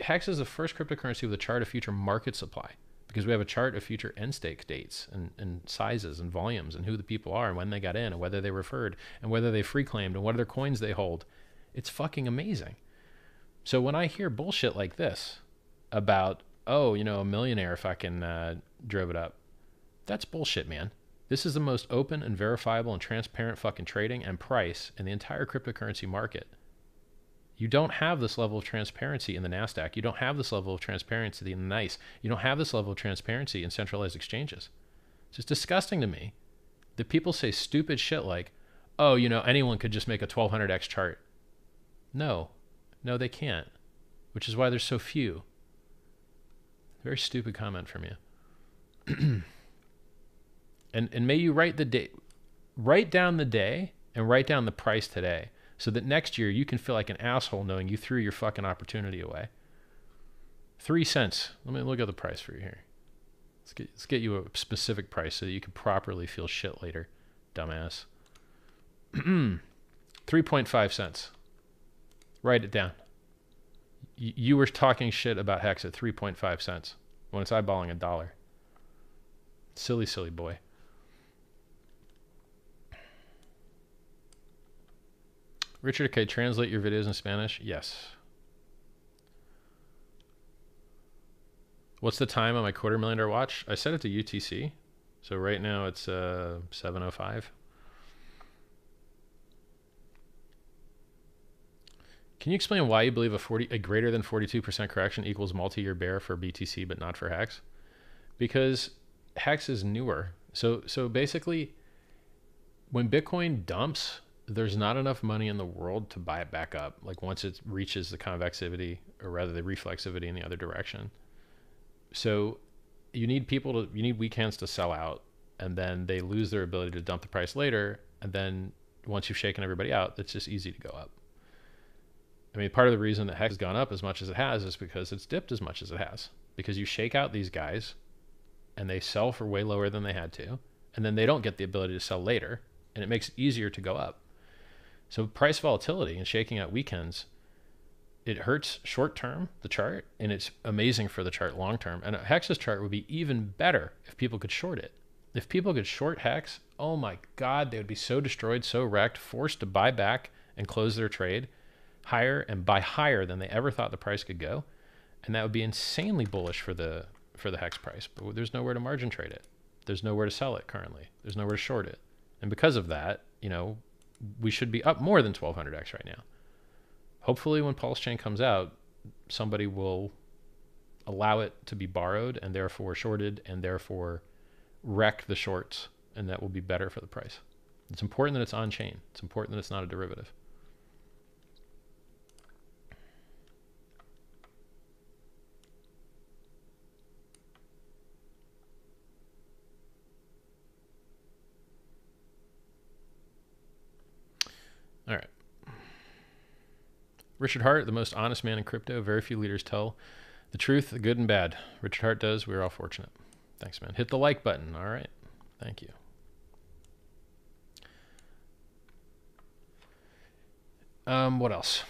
Hex is the first cryptocurrency with a chart of future market supply because we have a chart of future end stake dates and, and sizes and volumes and who the people are and when they got in and whether they referred and whether they free claimed and what other coins they hold. It's fucking amazing. So when I hear bullshit like this about, oh, you know, a millionaire fucking uh, drove it up, that's bullshit, man. This is the most open and verifiable and transparent fucking trading and price in the entire cryptocurrency market. You don't have this level of transparency in the NASDAQ. You don't have this level of transparency in the NYSE. You don't have this level of transparency in centralized exchanges. It's just disgusting to me that people say stupid shit like, oh, you know, anyone could just make a 1200x chart. No, no, they can't, which is why there's so few. Very stupid comment from you. and and may you write the day, write down the day and write down the price today, so that next year you can feel like an asshole knowing you threw your fucking opportunity away. Three cents. Let me look at the price for you here. Let's get let's get you a specific price so that you can properly feel shit later, dumbass. Three point five cents. Write it down. Y- you were talking shit about Hex at 3.5 cents when it's eyeballing a dollar. Silly, silly boy. Richard, can I translate your videos in Spanish? Yes. What's the time on my quarter million dollar watch? I set it to UTC. So right now it's uh, 705. Can you explain why you believe a 40 a greater than 42% correction equals multi-year bear for BTC but not for Hex? Because Hex is newer. So so basically when Bitcoin dumps, there's not enough money in the world to buy it back up. Like once it reaches the convexivity or rather the reflexivity in the other direction. So you need people to you need weak hands to sell out and then they lose their ability to dump the price later and then once you've shaken everybody out, it's just easy to go up. I mean, part of the reason that Hex has gone up as much as it has is because it's dipped as much as it has. Because you shake out these guys and they sell for way lower than they had to, and then they don't get the ability to sell later, and it makes it easier to go up. So price volatility and shaking out weak hands, it hurts short term the chart, and it's amazing for the chart long term. And a Hex's chart would be even better if people could short it. If people could short Hex, oh my God, they would be so destroyed, so wrecked, forced to buy back and close their trade higher and buy higher than they ever thought the price could go, and that would be insanely bullish for the for the hex price. But there's nowhere to margin trade it. There's nowhere to sell it currently. There's nowhere to short it, and because of that, you know, we should be up more than 1200x right now. Hopefully, when Pulse Chain comes out, somebody will allow it to be borrowed and therefore shorted and therefore wreck the shorts, and that will be better for the price. It's important that it's on chain. It's important that it's not a derivative. All right. Richard Heart, the most honest man in crypto. Very few leaders tell the truth, the good and bad. Richard Heart does. We're all fortunate. Thanks, man. Hit the like button. All right. Thank you. Um, what else?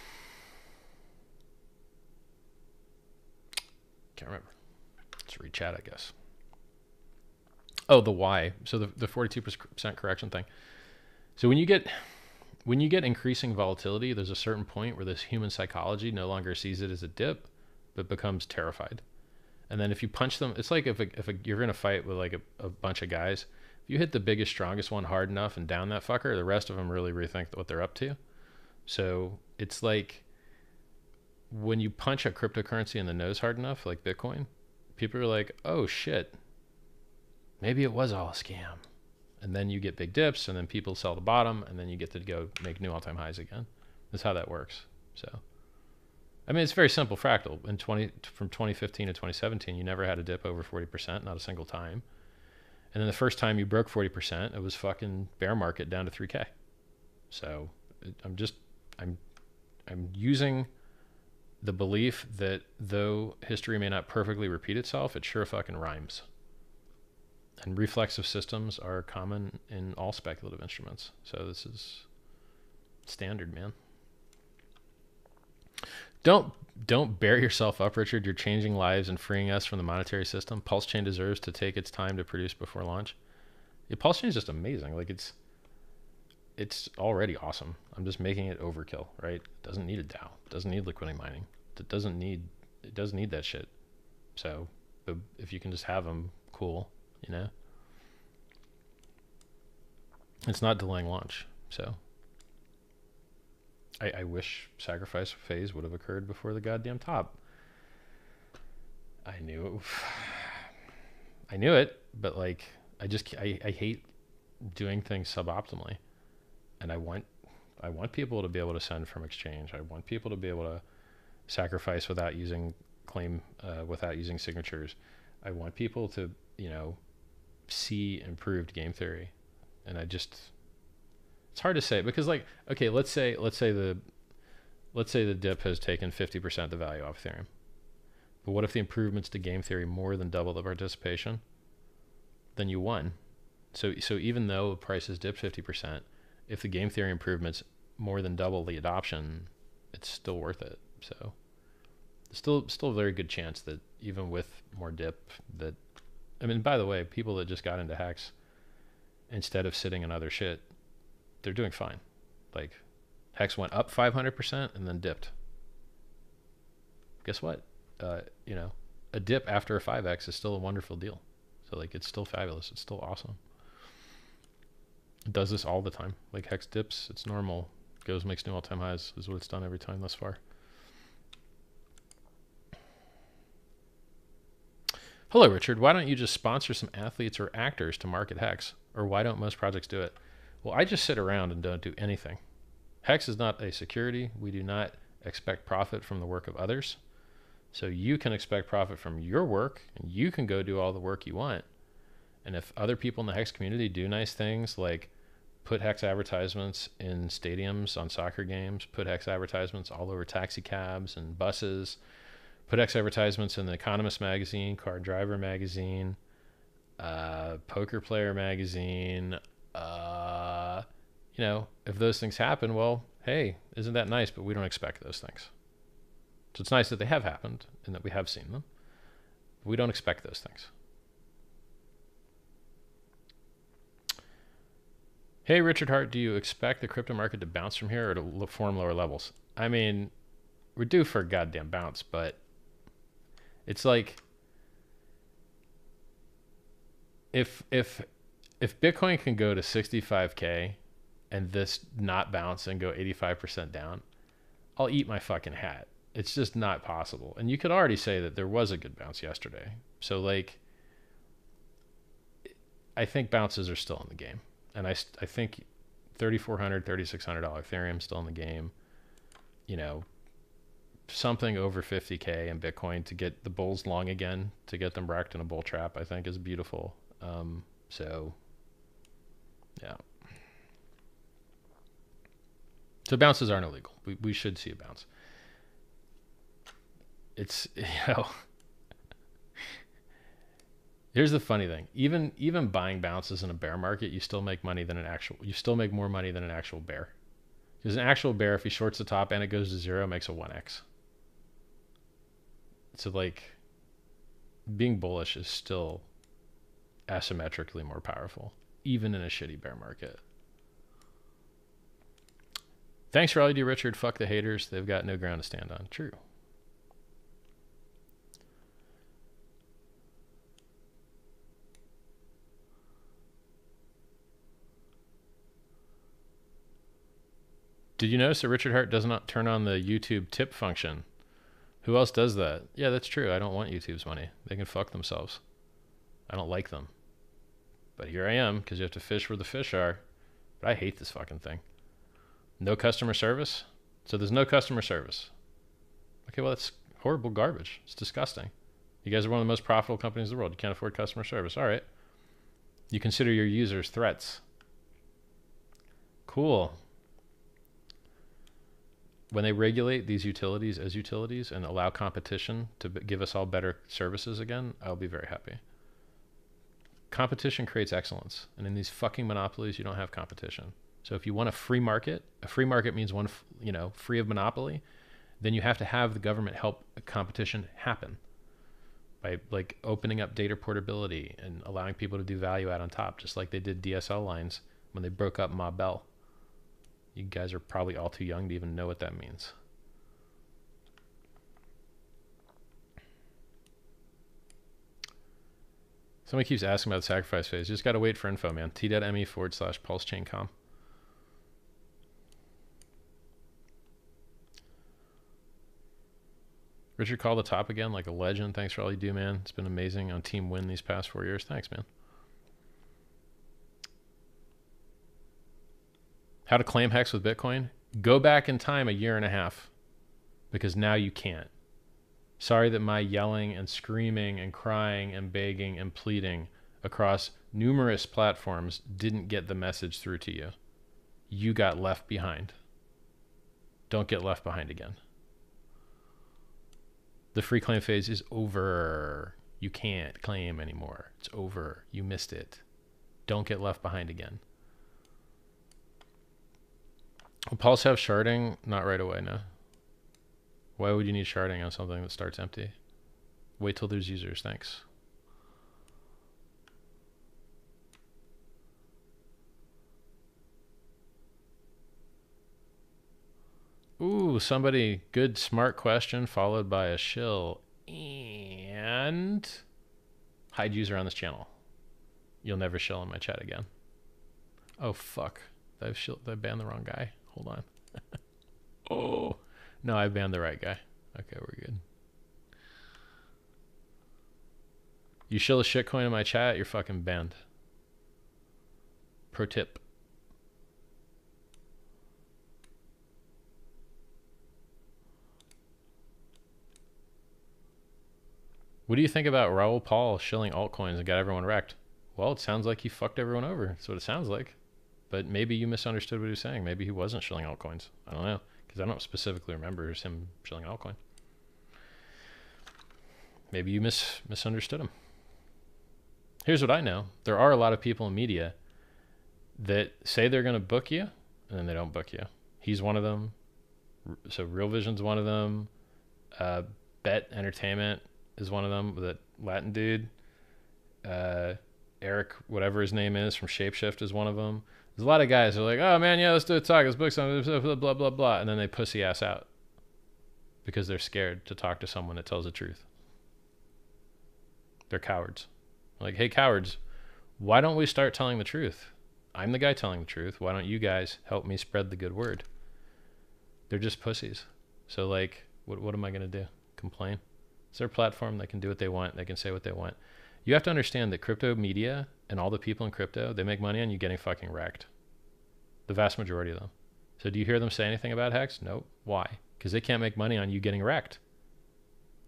Can't remember. Let's read chat, I guess. Oh, the why. So the the forty two percent correction thing. So when you get when you get increasing volatility, there's a certain point where this human psychology no longer sees it as a dip, but becomes terrified. And then if you punch them, it's like if a, if a, you're in a fight with like a, a bunch of guys, if you hit the biggest, strongest one hard enough and down that fucker, the rest of them really rethink what they're up to. So it's like when you punch a cryptocurrency in the nose hard enough, like Bitcoin, people are like, oh shit, maybe it was all a scam and then you get big dips, and then people sell the bottom, and then you get to go make new all-time highs again. That's how that works. So, I mean, it's very simple fractal. In 20 from 2015 to 2017, you never had a dip over 40%, not a single time. And then the first time you broke 40%, it was fucking bear market down to 3k. So, I'm just I'm I'm using the belief that though history may not perfectly repeat itself, it sure fucking rhymes and reflexive systems are common in all speculative instruments. So this is standard, man. Don't don't bear yourself up, Richard. You're changing lives and freeing us from the monetary system. Pulse Chain deserves to take its time to produce before launch. Yeah, Pulse Chain is just amazing. Like it's it's already awesome. I'm just making it overkill, right? It doesn't need a DAO. It doesn't need liquidity mining. It doesn't need it doesn't need that shit. So, if you can just have them, cool. You know, it's not delaying launch. So, I, I wish sacrifice phase would have occurred before the goddamn top. I knew it. I knew it, but like I just I, I hate doing things suboptimally, and I want I want people to be able to send from exchange. I want people to be able to sacrifice without using claim uh, without using signatures. I want people to you know see improved game theory, and I just it's hard to say because like okay let's say let's say the let's say the dip has taken 50% of the value off Ethereum. But what if the improvements to game theory more than double the participation? Then you won. So so even though prices dipped 50%, if the game theory improvements more than double the adoption, it's still worth it. So still still a very good chance that even with more dip that I mean by the way, people that just got into hex instead of sitting in other shit, they're doing fine. Like hex went up 500% and then dipped. Guess what? Uh, you know, a dip after a 5x is still a wonderful deal. So like it's still fabulous. It's still awesome. It does this all the time. Like hex dips, it's normal. Goes makes new all-time highs is what it's done every time thus far. Hello, Richard. Why don't you just sponsor some athletes or actors to market Hex? Or why don't most projects do it? Well, I just sit around and don't do anything. Hex is not a security. We do not expect profit from the work of others. So you can expect profit from your work and you can go do all the work you want. And if other people in the Hex community do nice things like put Hex advertisements in stadiums on soccer games, put Hex advertisements all over taxi cabs and buses, put Hex advertisements in the Economist magazine, Car Driver magazine, uh, Poker Player magazine. Uh, you know, if those things happen, well, hey, isn't that nice? But we don't expect those things. So it's nice that they have happened and that we have seen them. We don't expect those things. Hey, Richard Heart, do you expect the crypto market to bounce from here or to form lower levels? I mean, we're due for a goddamn bounce, but it's like if if if Bitcoin can go to 65k and this not bounce and go 85% down, I'll eat my fucking hat. It's just not possible. And you could already say that there was a good bounce yesterday. So like I think bounces are still in the game and I, I think $3,400, $3,600 Ethereum still in the game. You know, something over 50K in Bitcoin to get the bulls long again, to get them wrecked in a bull trap, I think is beautiful. Um, so, yeah. So bounces aren't illegal. We, we should see a bounce. It's, you know, Here's the funny thing: even even buying bounces in a bear market, you still make money than an actual. You still make more money than an actual bear, because an actual bear, if he shorts the top and it goes to zero, makes a one x. So like, being bullish is still asymmetrically more powerful, even in a shitty bear market. Thanks, Raleigh D. Richard. Fuck the haters. They've got no ground to stand on. True. Did you notice that Richard Heart does not turn on the YouTube tip function? Who else does that? Yeah, that's true. I don't want YouTube's money. They can fuck themselves. I don't like them. But here I am because you have to fish where the fish are. But I hate this fucking thing. No customer service? So there's no customer service. Okay, well, that's horrible garbage. It's disgusting. You guys are one of the most profitable companies in the world. You can't afford customer service. All right. You consider your users threats. Cool when they regulate these utilities as utilities and allow competition to give us all better services again, I'll be very happy. Competition creates excellence, and in these fucking monopolies, you don't have competition. So if you want a free market, a free market means one, you know, free of monopoly, then you have to have the government help competition happen by like opening up data portability and allowing people to do value add on top, just like they did DSL lines when they broke up Ma Bell. You guys are probably all too young to even know what that means. Somebody keeps asking about the sacrifice phase. You just gotta wait for info, man. T.me forward slash pulse chain com. Richard, call the top again like a legend. Thanks for all you do, man. It's been amazing on Team Win these past four years. Thanks, man. How to claim hex with Bitcoin? Go back in time a year and a half because now you can't. Sorry that my yelling and screaming and crying and begging and pleading across numerous platforms didn't get the message through to you. You got left behind. Don't get left behind again. The free claim phase is over. You can't claim anymore. It's over. You missed it. Don't get left behind again. Will Pulse have sharding? Not right away, no. Why would you need sharding on something that starts empty? Wait till there's users, thanks. Ooh, somebody, good smart question followed by a shill. And hide user on this channel. You'll never shill in my chat again. Oh, fuck. I've, shill- I banned the wrong guy. Hold on. oh, no, I banned the right guy. Okay, we're good. You shill a shitcoin in my chat, you're fucking banned. Pro tip. What do you think about Raoul Paul shilling altcoins and got everyone wrecked? Well, it sounds like he fucked everyone over. That's what it sounds like. But maybe you misunderstood what he was saying. Maybe he wasn't shilling altcoins. I don't know. Because I don't specifically remember him shilling altcoin. Maybe you mis- misunderstood him. Here's what I know there are a lot of people in media that say they're going to book you and then they don't book you. He's one of them. So Real Vision's one of them. Uh, Bet Entertainment is one of them. That Latin dude, uh, Eric, whatever his name is from Shapeshift, is one of them. There's a lot of guys who are like, "Oh man, yeah, let's do a talk. Let's book something." Blah blah blah blah, and then they pussy ass out because they're scared to talk to someone that tells the truth. They're cowards. Like, hey, cowards, why don't we start telling the truth? I'm the guy telling the truth. Why don't you guys help me spread the good word? They're just pussies. So like, what what am I gonna do? Complain? It's their platform. They can do what they want. They can say what they want. You have to understand that crypto media and all the people in crypto, they make money on you getting fucking wrecked. The vast majority of them. So do you hear them say anything about Hex? Nope. Why? Because they can't make money on you getting wrecked.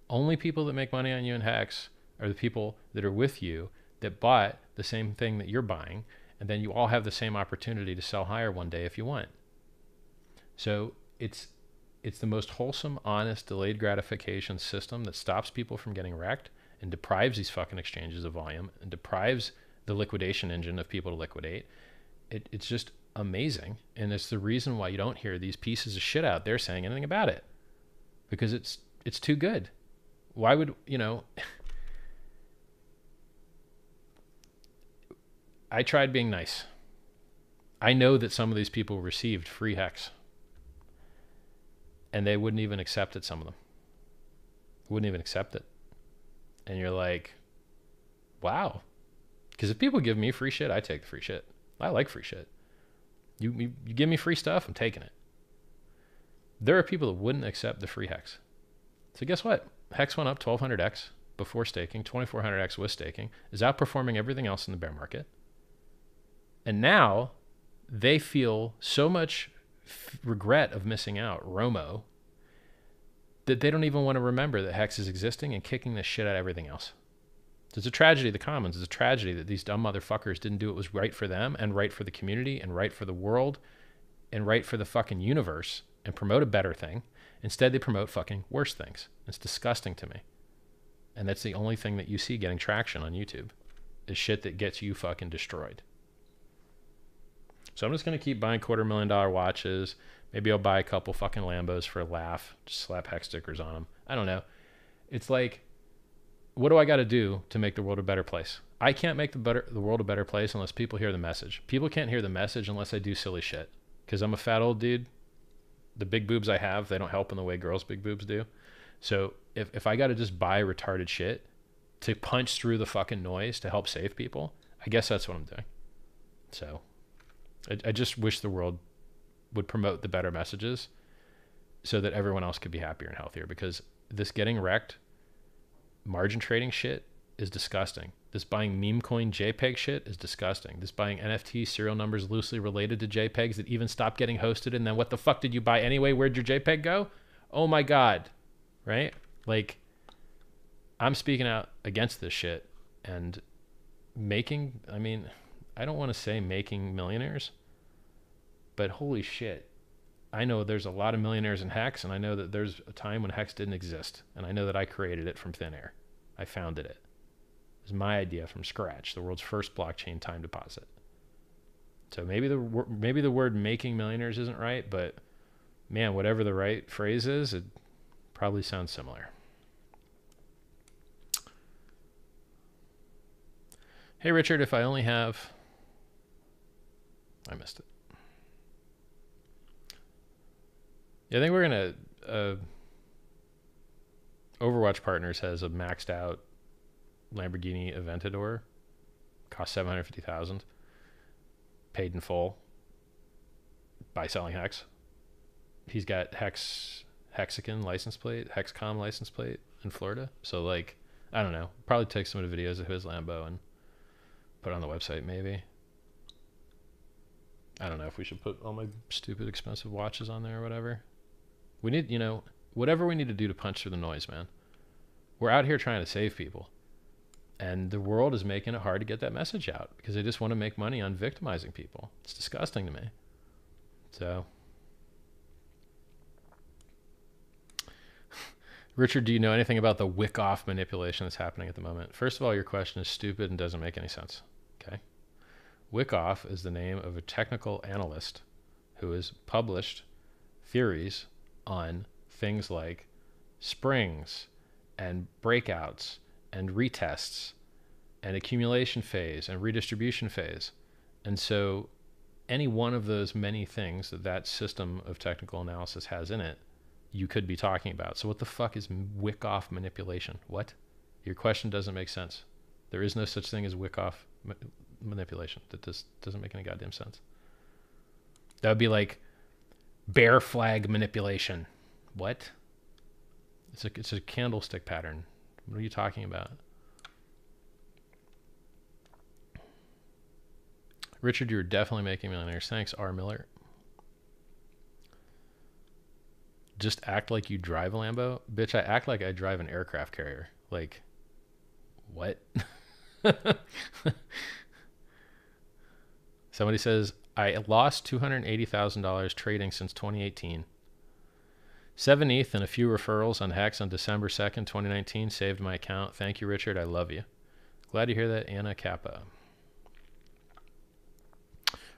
Only people that make money on you in Hex are the people that are with you that bought the same thing that you're buying, and then you all have the same opportunity to sell higher one day if you want. So it's it's the most wholesome, honest, delayed gratification system that stops people from getting wrecked and deprives these fucking exchanges of volume and deprives the liquidation engine of people to liquidate. It, it's just amazing. And it's the reason why you don't hear these pieces of shit out there saying anything about it. Because it's it's too good. Why would you know I tried being nice. I know that some of these people received free hex and they wouldn't even accept it some of them wouldn't even accept it and you're like wow because if people give me free shit i take the free shit. I like free shit. You, you, you give me free stuff i'm taking it. There are people that wouldn't accept the free hex. So guess what? Hex went up 1200x before staking 2400x with staking is outperforming everything else in the bear market. And now they feel so much f- regret of missing out, Romo, that they don't even want to remember that Hex is existing and kicking the shit out of everything else. It's a tragedy of the commons. It's a tragedy that these dumb motherfuckers didn't do what was right for them and right for the community and right for the world and right for the fucking universe and promote a better thing. Instead, they promote fucking worse things. It's disgusting to me. And that's the only thing that you see getting traction on YouTube is shit that gets you fucking destroyed. So I'm just gonna keep buying quarter million dollar watches. Maybe I'll buy a couple fucking Lambos for a laugh. Just slap hex stickers on them. I don't know. It's like, what do I got to do to make the world a better place? I can't make the better the world a better place unless people hear the message. People can't hear the message unless I do silly shit. Because I'm a fat old dude. The big boobs I have, they don't help in the way girls' big boobs do. So if if I got to just buy retarded shit to punch through the fucking noise to help save people. I guess that's what I'm doing. So I, I just wish the world would promote the better messages so that everyone else could be happier and healthier because this getting wrecked margin trading shit is disgusting. This buying meme coin JPEG shit is disgusting. This buying NFT serial numbers loosely related to JPEGs that even stopped getting hosted and then what the fuck did you buy anyway? Where'd your JPEG go? Oh my god. Right? Like I'm speaking out against this shit and making I mean, I don't want to say making millionaires, but holy shit. I know there's a lot of millionaires in Hex, and I know that there's a time when Hex didn't exist, and I know that I created it from thin air. I founded it. It was my idea from scratch, the world's first blockchain time deposit. So maybe the maybe the word making millionaires isn't right, but man, whatever the right phrase is, it probably sounds similar. Hey Richard, if I only have I missed it. Yeah, I think we're gonna. Uh, Overwatch Partners has a maxed out Lamborghini Aventador, cost seven hundred fifty thousand, paid in full by selling Hex. He's got Hex Hexagon license plate, Hexcom license plate in Florida. So like, I don't know. Probably take some of the videos of his Lambo and put on the website maybe. I don't know if we should put all my stupid expensive watches on there or whatever. We need, you know, whatever we need to do to punch through the noise, man. We're out here trying to save people. And the world is making it hard to get that message out because they just want to make money on victimizing people. It's disgusting to me. So, Richard, do you know anything about the Wyckoff manipulation that's happening at the moment? First of all, your question is stupid and doesn't make any sense. Okay. Wyckoff is the name of a technical analyst who has published theories on things like springs and breakouts and retests and accumulation phase and redistribution phase. And so any one of those many things that that system of technical analysis has in it, you could be talking about. So what the fuck is Wyckoff manipulation? What? Your question doesn't make sense. There is no such thing as Wyckoff ma- manipulation. That just doesn't make any goddamn sense. That would be like bear flag manipulation. What? It's a it's a candlestick pattern. What are you talking about? Richard, you're definitely making millionaires. Thanks, R. Miller. Just act like you drive a Lambo. Bitch, I act like I drive an aircraft carrier. Like, what? Somebody says, I lost $280,000 trading since 2018. Seven ETH and a few referrals on Hex on December 2nd, 2019 saved my account. Thank you, Richard. I love you. Glad to hear that, Anna Kappa.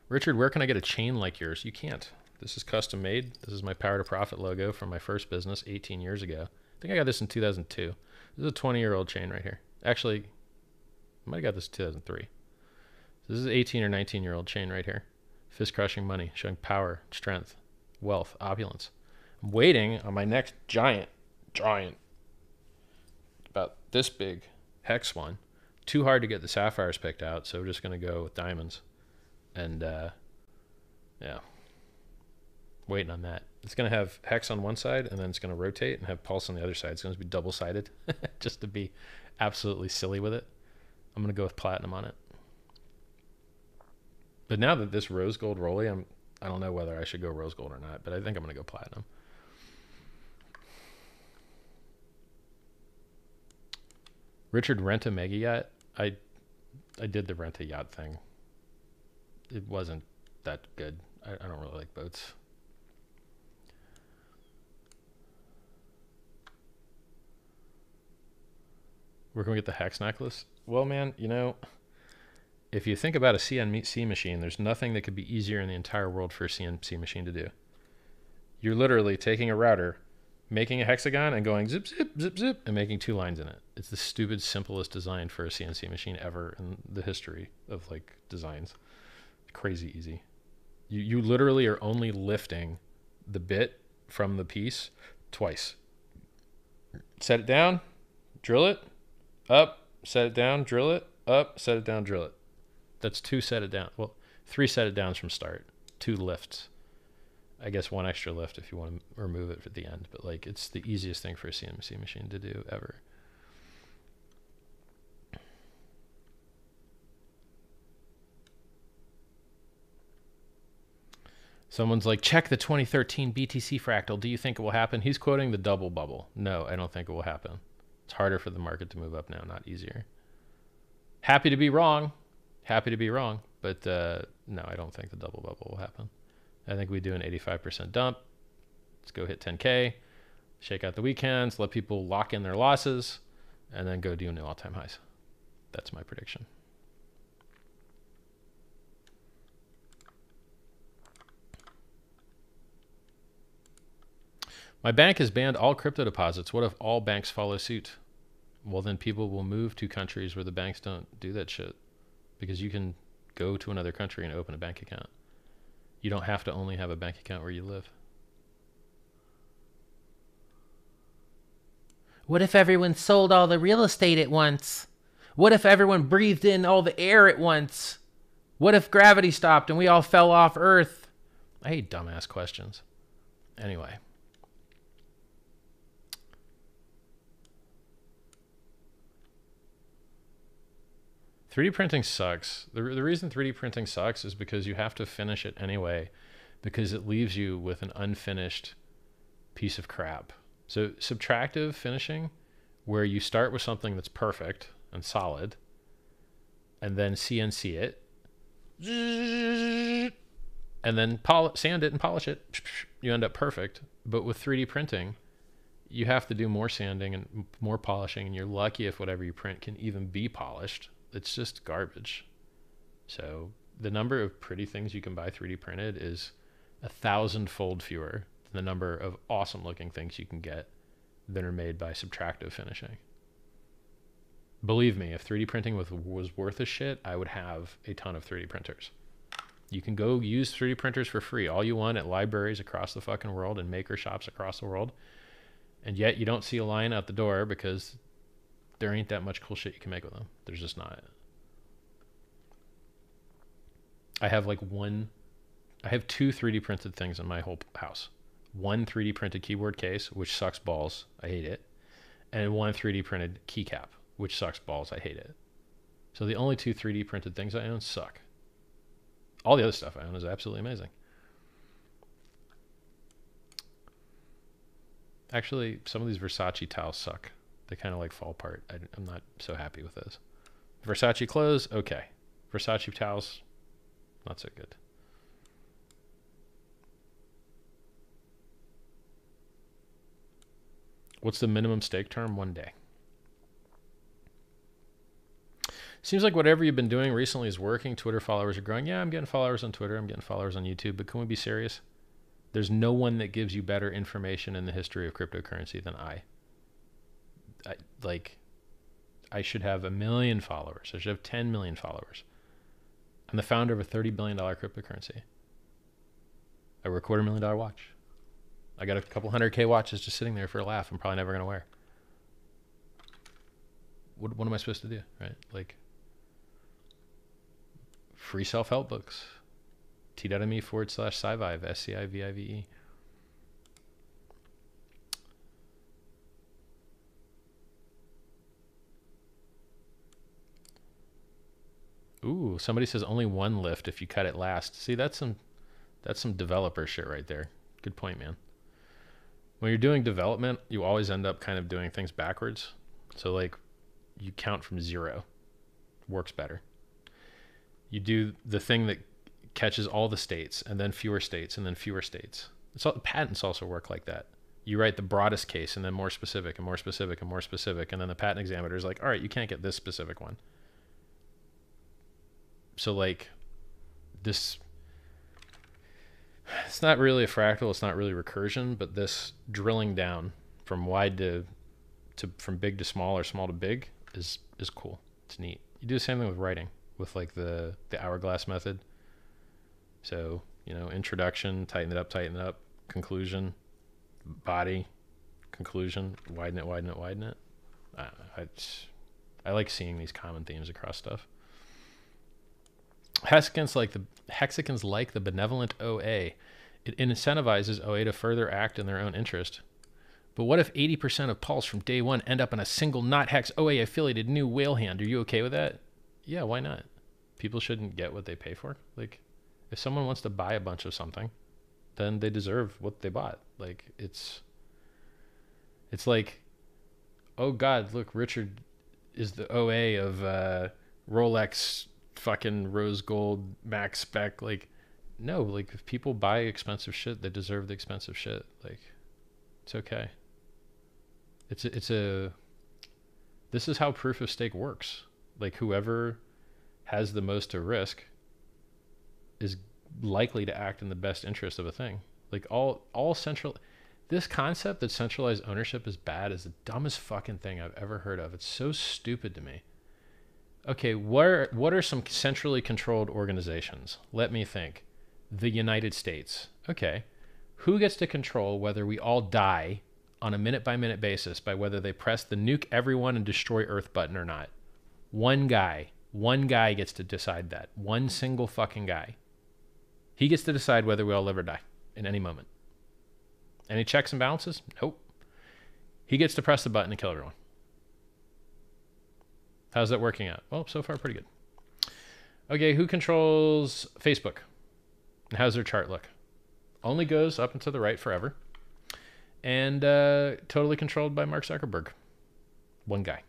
Richard, where can I get a chain like yours? You can't. This is custom made. This is my Power to Profit logo from my first business 18 years ago. I think I got this in 2002. This is a 20 year old chain right here. Actually, I might have got this in 2003. So this is 18 or 19 year old chain right here. Fist crushing money, showing power, strength, wealth, opulence. I'm waiting on my next giant, giant, about this big hex one. Too hard to get the sapphires picked out, so we're just going to go with diamonds. And uh, yeah, waiting on that. It's going to have hex on one side, and then it's going to rotate and have pulse on the other side. It's going to be double sided, just to be absolutely silly with it. I'm going to go with platinum on it. But now that this rose gold rolly, I'm I don't know whether I should go rose gold or not, but I think I'm to go platinum. Richard rent a mega yacht. I I did the rent a yacht thing. It wasn't that good. I, I don't really like boats. Where can we get the hex necklace? Well, man, you know, if you think about a CNC machine, there's nothing that could be easier in the entire world for a CNC machine to do. You're literally taking a router, making a hexagon, and going zip, zip, zip, zip, and making two lines in it. It's the stupid, simplest design for a CNC machine ever in the history of like designs. Crazy easy. You you literally are only lifting the bit from the piece twice. Set it down, drill it, up, set it down, drill it, up, set it down, drill it. That's two set it down. Well, three set it downs from start, two lifts. I guess one extra lift if you want to remove it at the end, but like it's the easiest thing for a CNC machine to do ever. Someone's like, check the 2013 BTC fractal. Do you think it will happen? He's quoting the double bubble. No, I don't think it will happen. It's harder for the market to move up now, not easier. Happy to be wrong. Happy to be wrong. But uh, no, I don't think the double bubble will happen. I think we do an 85% dump. Let's go hit 10K, shake out the weak hands, let people lock in their losses, and then go do new all time highs. That's my prediction. My bank has banned all crypto deposits. What if all banks follow suit? Well, then people will move to countries where the banks don't do that shit because you can go to another country and open a bank account. You don't have to only have a bank account where you live. What if everyone sold all the real estate at once? What if everyone breathed in all the air at once? What if gravity stopped and we all fell off Earth? I hate dumbass questions. Anyway. 3D printing sucks. The, the reason 3D printing sucks is because you have to finish it anyway, because it leaves you with an unfinished piece of crap. So, subtractive finishing, where you start with something that's perfect and solid, and then CNC it, and then sand it and polish it, you end up perfect. But with 3D printing, you have to do more sanding and more polishing, and you're lucky if whatever you print can even be polished it's just garbage. So the number of pretty things you can buy 3D printed is a thousandfold fewer than the number of awesome looking things you can get that are made by subtractive finishing. Believe me, if 3D printing was, was worth a shit, I would have a ton of 3D printers. You can go use 3D printers for free all you want at libraries across the fucking world and maker shops across the world. And yet you don't see a line out the door because there ain't that much cool shit you can make with them. There's just not. I have like one, I have two 3D printed things in my whole house. One 3D printed keyboard case, which sucks balls. I hate it. And one 3D printed keycap, which sucks balls. I hate it. So the only two 3D printed things I own suck. All the other stuff I own is absolutely amazing. Actually, some of these Versace towels suck. They kind of like fall apart. I, am not so happy with those. Versace clothes, okay. Versace towels, not so good. What's the minimum stake term? One day. Seems like whatever you've been doing recently is working. Twitter followers are growing. Yeah, I'm getting followers on Twitter. I'm getting followers on YouTube. But can we be serious? There's no one that gives you better information in the history of cryptocurrency than I. I, like I should have a million followers. I should have 10 million followers. I'm the founder of a $30 billion cryptocurrency. I wear a quarter million dollar watch. I got a couple hundred K watches just sitting there for a laugh. I'm probably never going to wear. What, what am I supposed to do? Right? Like, free self help books. T.me forward slash Scivive, S C I V I V E. Ooh, somebody says only one lift if you cut it last. See, that's some that's some developer shit right there. Good point, man. When you're doing development, you always end up kind of doing things backwards. So like you count from 0. Works better. You do the thing that catches all the states and then fewer states and then fewer states. It's patents also work like that. You write the broadest case and then more specific and more specific and more specific and then the patent examiner is like, "All right, you can't get this specific one." So like this it's not really a fractal it's not really recursion but this drilling down from wide to to from big to small or small to big is is cool. It's neat. You do the same thing with writing with like the the hourglass method. So you know introduction tighten it up tighten it up conclusion body conclusion widen it widen it widen it. I, I, I like seeing these common themes across stuff. Hexicans like the Hexicans like the benevolent OA. It incentivizes OA to further act in their own interest. But what if 80% of pulls from day one end up in a single not hex OA affiliated new whale hand? Are you okay with that? Yeah, why not? People shouldn't get what they pay for. Like, if someone wants to buy a bunch of something, then they deserve what they bought. Like, it's, it's like, oh God, look, Richard is the OA of uh, Rolex fucking rose gold max spec. Like, no, like if people buy expensive shit, they deserve the expensive shit. Like, it's okay. It's a, it's a. This is how proof of stake works. Like whoever has the most to risk is likely to act in the best interest of a thing. Like all all central this concept that centralized ownership is bad is the dumbest fucking thing I've ever heard of. It's so stupid to me. Okay, what are, what are some centrally controlled organizations? Let me think. The United States. Okay. Who gets to control whether we all die on a minute by minute basis by whether they press the nuke everyone and destroy Earth button or not? One guy. One guy gets to decide that. One single fucking guy. He gets to decide whether we all live or die in any moment. Any checks and balances? Nope. He gets to press the button and kill everyone. How's that working out? Well, so far, pretty good. Okay, who controls Facebook? How's their chart look? Only goes up and to the right forever. And uh, totally controlled by Mark Zuckerberg. One guy.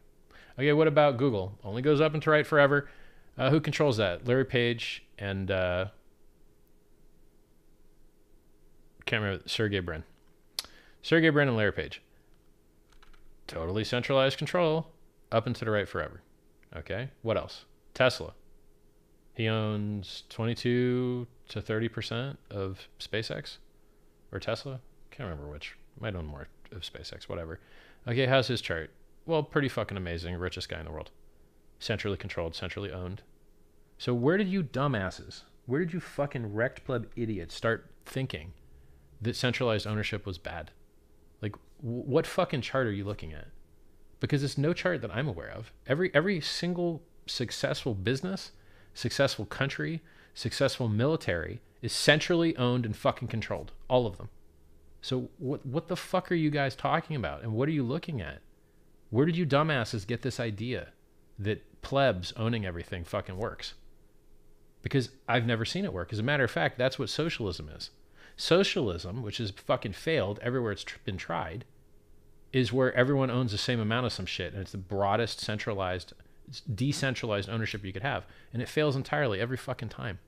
Okay, what about Google? Only goes up and to right forever. Uh, who controls that? Larry Page and uh, can't remember Sergey Brin. Sergey Brin and Larry Page. Totally centralized control, up and to the right forever. Okay. What else? Tesla. He owns 22 to 30% of SpaceX or Tesla. Can't remember which. Might own more of SpaceX, whatever. Okay, how's his chart? Well, pretty fucking amazing. Richest guy in the world. Centrally controlled, centrally owned. So where did you dumbasses, where did you fucking wrecked pleb idiots start thinking that centralized ownership was bad? Like, w- what fucking chart are you looking at? Because it's no chart that I'm aware of. Every every single successful business, successful country, successful military is centrally owned and fucking controlled. All of them. So what what the fuck are you guys talking about? And what are you looking at? Where did you dumbasses get this idea that plebs owning everything fucking works? Because I've never seen it work. As a matter of fact, that's what socialism is. Socialism, which has fucking failed everywhere it's been tried, is where everyone owns the same amount of some shit, and it's the broadest centralized, decentralized ownership you could have, and it fails entirely every fucking time.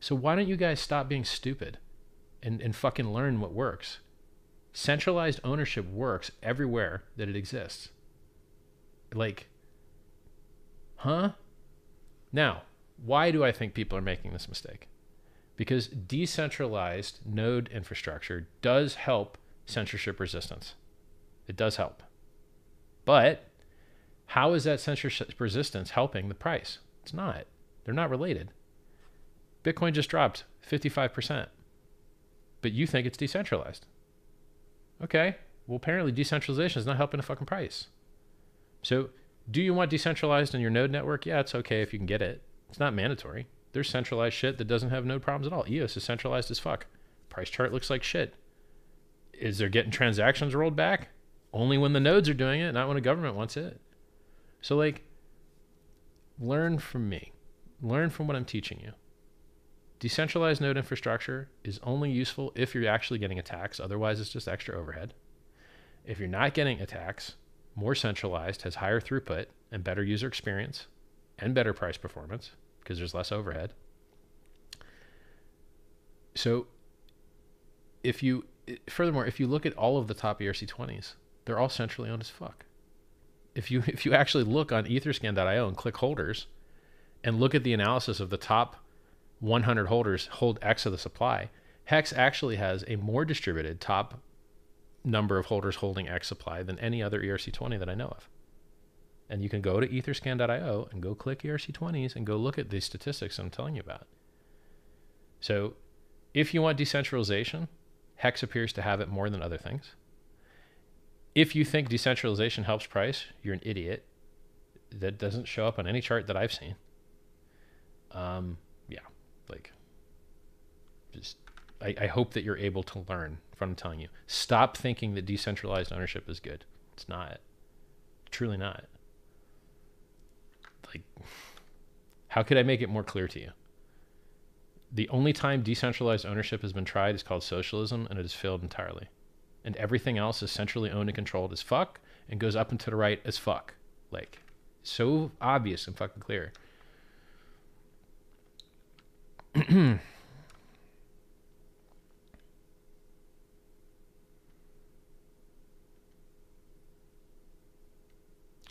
So why don't you guys stop being stupid, and and fucking learn what works? Centralized ownership works everywhere that it exists. Like, huh? Now, why do I think people are making this mistake? because decentralized node infrastructure does help censorship resistance. It does help. But how is that censorship resistance helping the price? It's not. They're not related. Bitcoin just dropped 55%, but you think it's decentralized. Okay, well, apparently decentralization is not helping the fucking price. So, do you want decentralized in your node network? Yeah, it's okay if you can get it. It's not mandatory. There's centralized shit that doesn't have node problems at all. EOS is centralized as fuck. Price chart looks like shit. Is there getting transactions rolled back? Only when the nodes are doing it, not when a government wants it. So, like, learn from me. Learn from what I'm teaching you. Decentralized node infrastructure is only useful if you're actually getting attacks. Otherwise, it's just extra overhead. If you're not getting attacks, more centralized has higher throughput and better user experience and better price performance because there's less overhead. So, if you, furthermore, if you look at all of the top ERC20s, they're all centrally owned as fuck. If you if you actually look on Etherscan.io and click holders, and look at the analysis of the top 100 holders hold X of the supply, Hex actually has a more distributed top number of holders holding X supply than any other ERC20 that I know of. And you can go to etherscan.io and go click ERC20s and go look at these statistics I'm telling you about. So if you want decentralization, Hex appears to have it more than other things. If you think decentralization helps price, you're an idiot. that doesn't show up on any chart that I've seen. Um, yeah, like just I, I hope that you're able to learn from telling you. Stop thinking that decentralized ownership is good. It's not. Truly not. Like, how could I make it more clear to you? The only time decentralized ownership has been tried is called socialism, and it has failed entirely. And everything else is centrally owned and controlled as fuck, and goes up and to the right as fuck. Like, so obvious and fucking clear.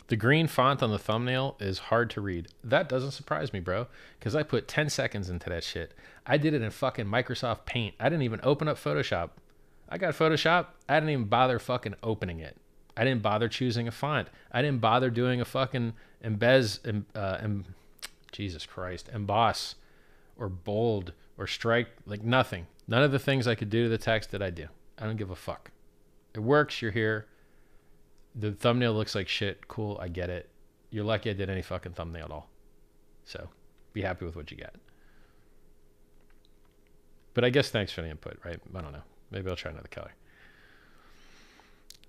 The green font on the thumbnail is hard to read. That doesn't surprise me, bro, because I put 10 seconds into that shit. I did it in fucking Microsoft Paint. I didn't even open up Photoshop. I got Photoshop. I didn't even bother fucking opening it. I didn't bother choosing a font. I didn't bother doing a fucking embez, em, uh, em, Jesus Christ, emboss or bold or strike, like nothing. None of the things I could do to the text that I do. I don't give a fuck. It works. You're here the thumbnail looks like shit. Cool, I get it. You're lucky I did any fucking thumbnail at all. So be happy with what you get. But I guess thanks for the input, right? I don't know. Maybe I'll try another color.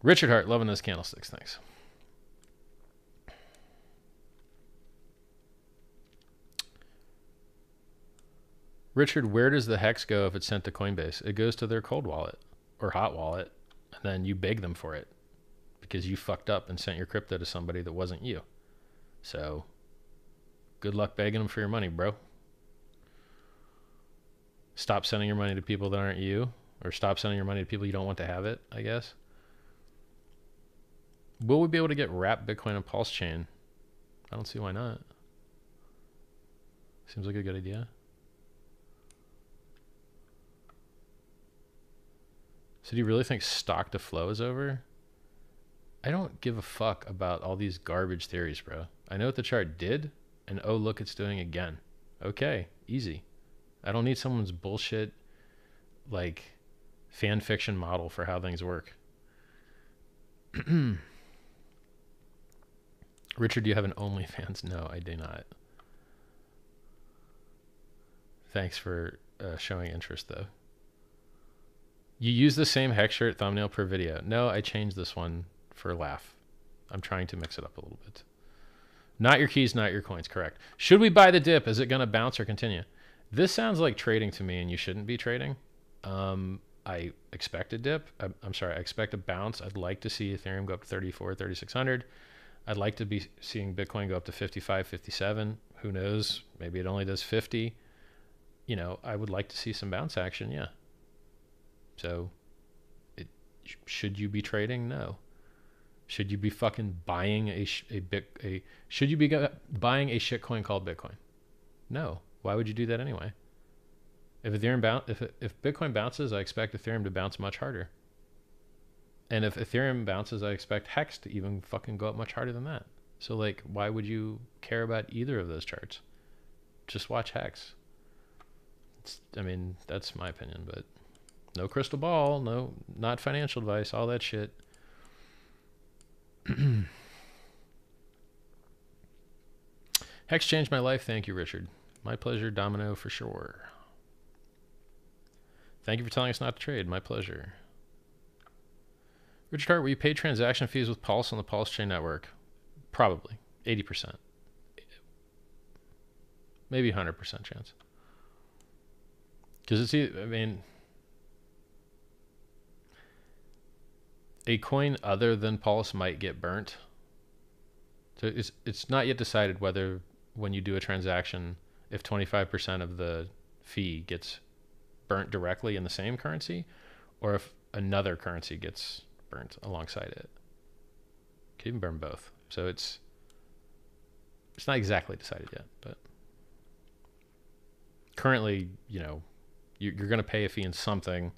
Richard Heart, loving those candlesticks. Thanks. Richard, where does the hex go if it's sent to Coinbase? It goes to their cold wallet or hot wallet, and then you beg them for it because you fucked up and sent your crypto to somebody that wasn't you. So, good luck begging them for your money, bro. Stop sending your money to people that aren't you, or stop sending your money to people you don't want to have it, I guess. Will we be able to get wrapped Bitcoin and Pulse Chain? I don't see why not. Seems like a good idea. So do you really think stock to flow is over? I don't give a fuck about all these garbage theories, bro. I know what the chart did, and oh, look, it's doing again. Okay, easy. I don't need someone's bullshit, like, fan fiction model for how things work. Richard, do you have an OnlyFans? No, I do not. Thanks for uh, showing interest, though. You use the same hex shirt thumbnail per video. No, I changed this one for laugh. I'm trying to mix it up a little bit. Not your keys, not your coins. Correct. Should we buy the dip? Is it going to bounce or continue? This sounds like trading to me, and you shouldn't be trading. Um, I expect a dip. I'm, sorry, I expect a bounce. I'd like to see Ethereum go up to 34, 3600. I'd like to be seeing Bitcoin go up to 55, 57. Who knows? Maybe it only does 50. You know, I would like to see some bounce action. Yeah. So, it, should you be trading? No. Should you be fucking buying a a bit a should you be buying a shitcoin called Bitcoin? No. Why would you do that anyway? If Ethereum bounce, if if Bitcoin bounces, I expect Ethereum to bounce much harder. And if Ethereum bounces, I expect Hex to even fucking go up much harder than that. So like, why would you care about either of those charts? Just watch Hex. It's, I mean, that's my opinion, but no crystal ball, no, not financial advice, all that shit. Hex changed my life. Thank you, Richard. My pleasure, Domino, for sure. Thank you for telling us not to trade. My pleasure. Richard Heart, will you pay transaction fees with Pulse on the Pulse Chain Network? Probably. 80%. Maybe 100% chance. Because it's, I mean, a coin other than Pulse might get burnt. So it's it's not yet decided whether when you do a transaction, if 25% of the fee gets burnt directly in the same currency, or if another currency gets burnt alongside it. Can even burn both. So it's it's not exactly decided yet, but currently, you know, you're, you're going to pay a fee in something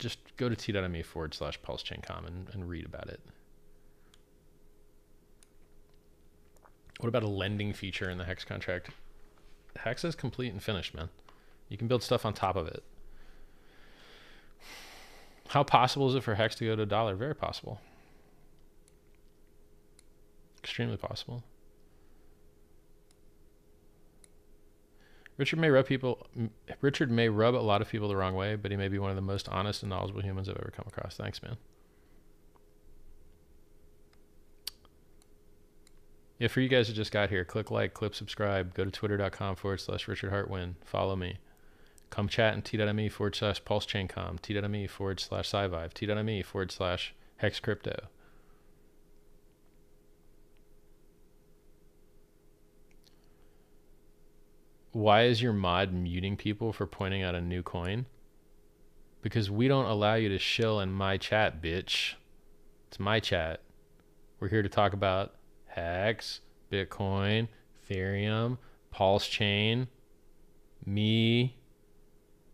just go to t.me forward slash pulsechaincom and, and read about it. What about a lending feature in the Hex contract? Hex is complete and finished, man. You can build stuff on top of it. How possible is it for Hex to go to a dollar? Very possible. Extremely possible. Richard may rub people. Richard may rub a lot of people the wrong way, but he may be one of the most honest and knowledgeable humans I've ever come across. Thanks, man. Yeah, for you guys who just got here, click like, click subscribe, go to twitter.com forward slash Richard HeartWin, follow me. Come chat in t.me forward slash pulsechaincom, t.me forward slash scivive, t.me forward slash hex crypto. why is your mod muting people for pointing out a new coin? Because we don't allow you to shill in my chat, bitch. It's my chat. We're here to talk about Hex, Bitcoin, Ethereum, Pulse Chain, me,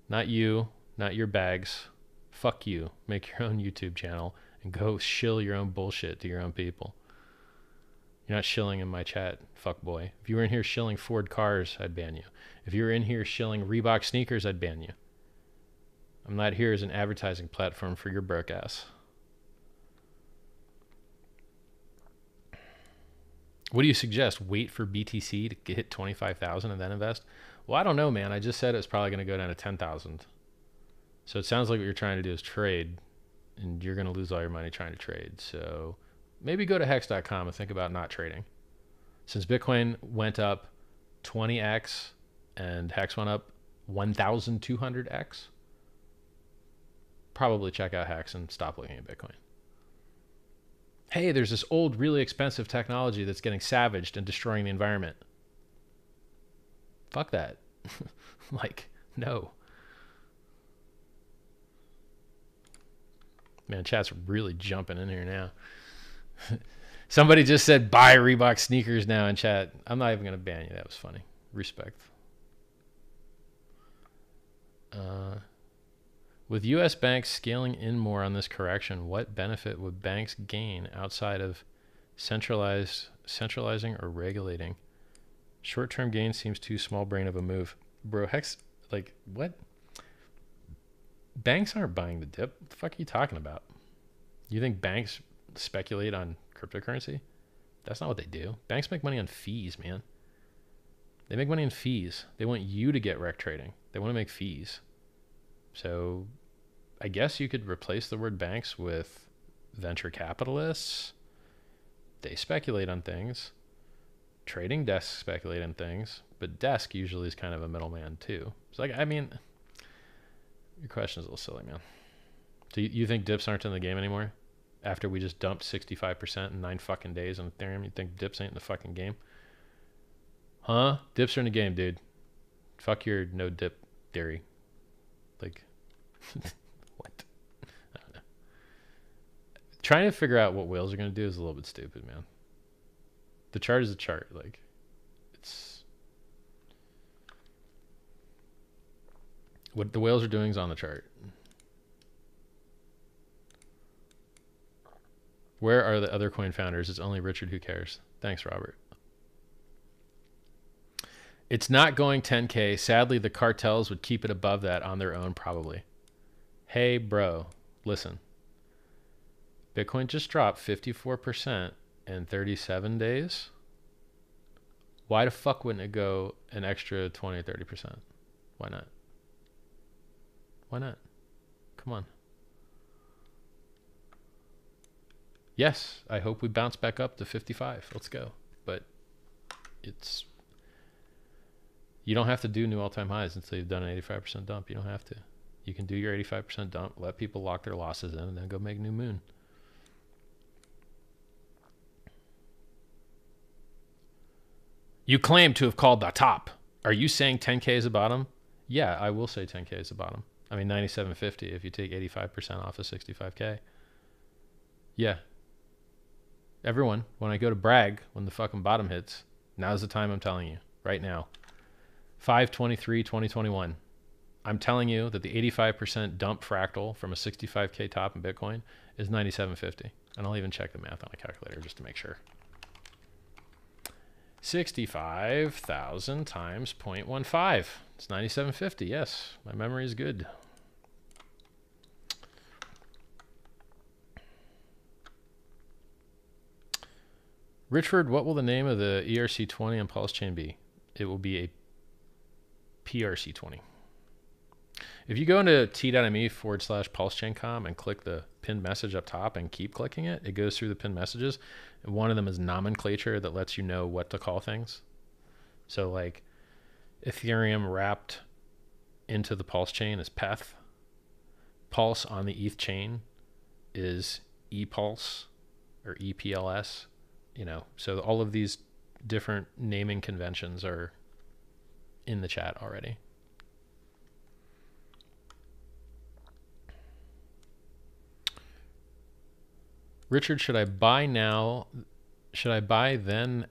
not you, not your bags. Fuck you. Make your own YouTube channel and go shill your own bullshit to your own people. You're not shilling in my chat, fuck boy. If you were in here shilling Ford cars, I'd ban you. If you were in here shilling Reebok sneakers, I'd ban you. I'm not here as an advertising platform for your broke ass. What do you suggest? Wait for BTC to hit 25,000 and then invest? Well, I don't know, man. I just said it's probably going to go down to 10,000. So it sounds like what you're trying to do is trade and you're going to lose all your money trying to trade. So maybe go to hex.com and think about not trading. Since Bitcoin went up 20x and Hex went up 1,200x, probably check out Hex and stop looking at Bitcoin. Hey, there's this old, really expensive technology that's getting savaged and destroying the environment. Fuck that. like, no. Man, chat's really jumping in here now. Somebody just said buy Reebok sneakers now in chat. I'm not even gonna ban you. That was funny. Respect. Uh, with U.S. banks scaling in more on this correction, what benefit would banks gain outside of centralized centralizing or regulating? Short-term gain seems too small brain of a move, bro. Hex, like what? Banks aren't buying the dip. What the fuck are you talking about? You think banks speculate on cryptocurrency. That's not what they do. Banks make money on fees, man. They make money on fees. They want you to get rec trading. They want to make fees. So I guess you could replace the word banks with venture capitalists. They speculate on things. Trading desks speculate on things, but desk usually is kind of a middleman too. So like I mean your question is a little silly, man. Do you, you think dips aren't in the game anymore? after we just dumped 65% in nine fucking days on Ethereum. You think dips ain't in the fucking game? Huh? Dips are in the game, dude. Fuck your no dip theory. Like, what? I don't know. Trying to figure out what whales are going to do is a little bit stupid, man. The chart is a chart. Like, it's. What the whales are doing is on the chart. Where are the other coin founders? It's only Richard who cares. Thanks, Robert. It's not going 10K. Sadly, the cartels would keep it above that on their own, probably. Hey, bro, listen. Bitcoin just dropped 54% in 37 days. Why the fuck wouldn't it go an extra 20 or 30%? Why not? Why not? Come on. yes, I hope we bounce back up to 55. Let's go. But it's you don't have to do new all-time highs until you've done an 85% dump. You don't have to. You can do your 85% dump, let people lock their losses in, and then go make new moon. You claim to have called the top. Are you saying 10k is the bottom? Yeah, I will say 10k is the bottom. I mean 9750 if you take 85% off of 65k. Yeah, everyone, when I go to brag, when the fucking bottom hits, now's the time I'm telling you, right now. 523 2021. I'm telling you that the 85% dump fractal from a 65k top in Bitcoin is 9750. And I'll even check the math on a calculator just to make sure. 65,000 times 0.15. It's 9750. Yes, my memory is good. Richard, what will the name of the ERC20 on Pulse Chain be? It will be a PRC20. If you go into t.me forward slash pulsechaincom and click the pinned message up top and keep clicking it, it goes through the pinned messages. And one of them is nomenclature that lets you know what to call things. So, like Ethereum wrapped into the Pulse chain is PETH. Pulse on the ETH chain is ePulse or EPLS. You know, so all of these different naming conventions are in the chat already. Richard, should I buy now? Should I buy then?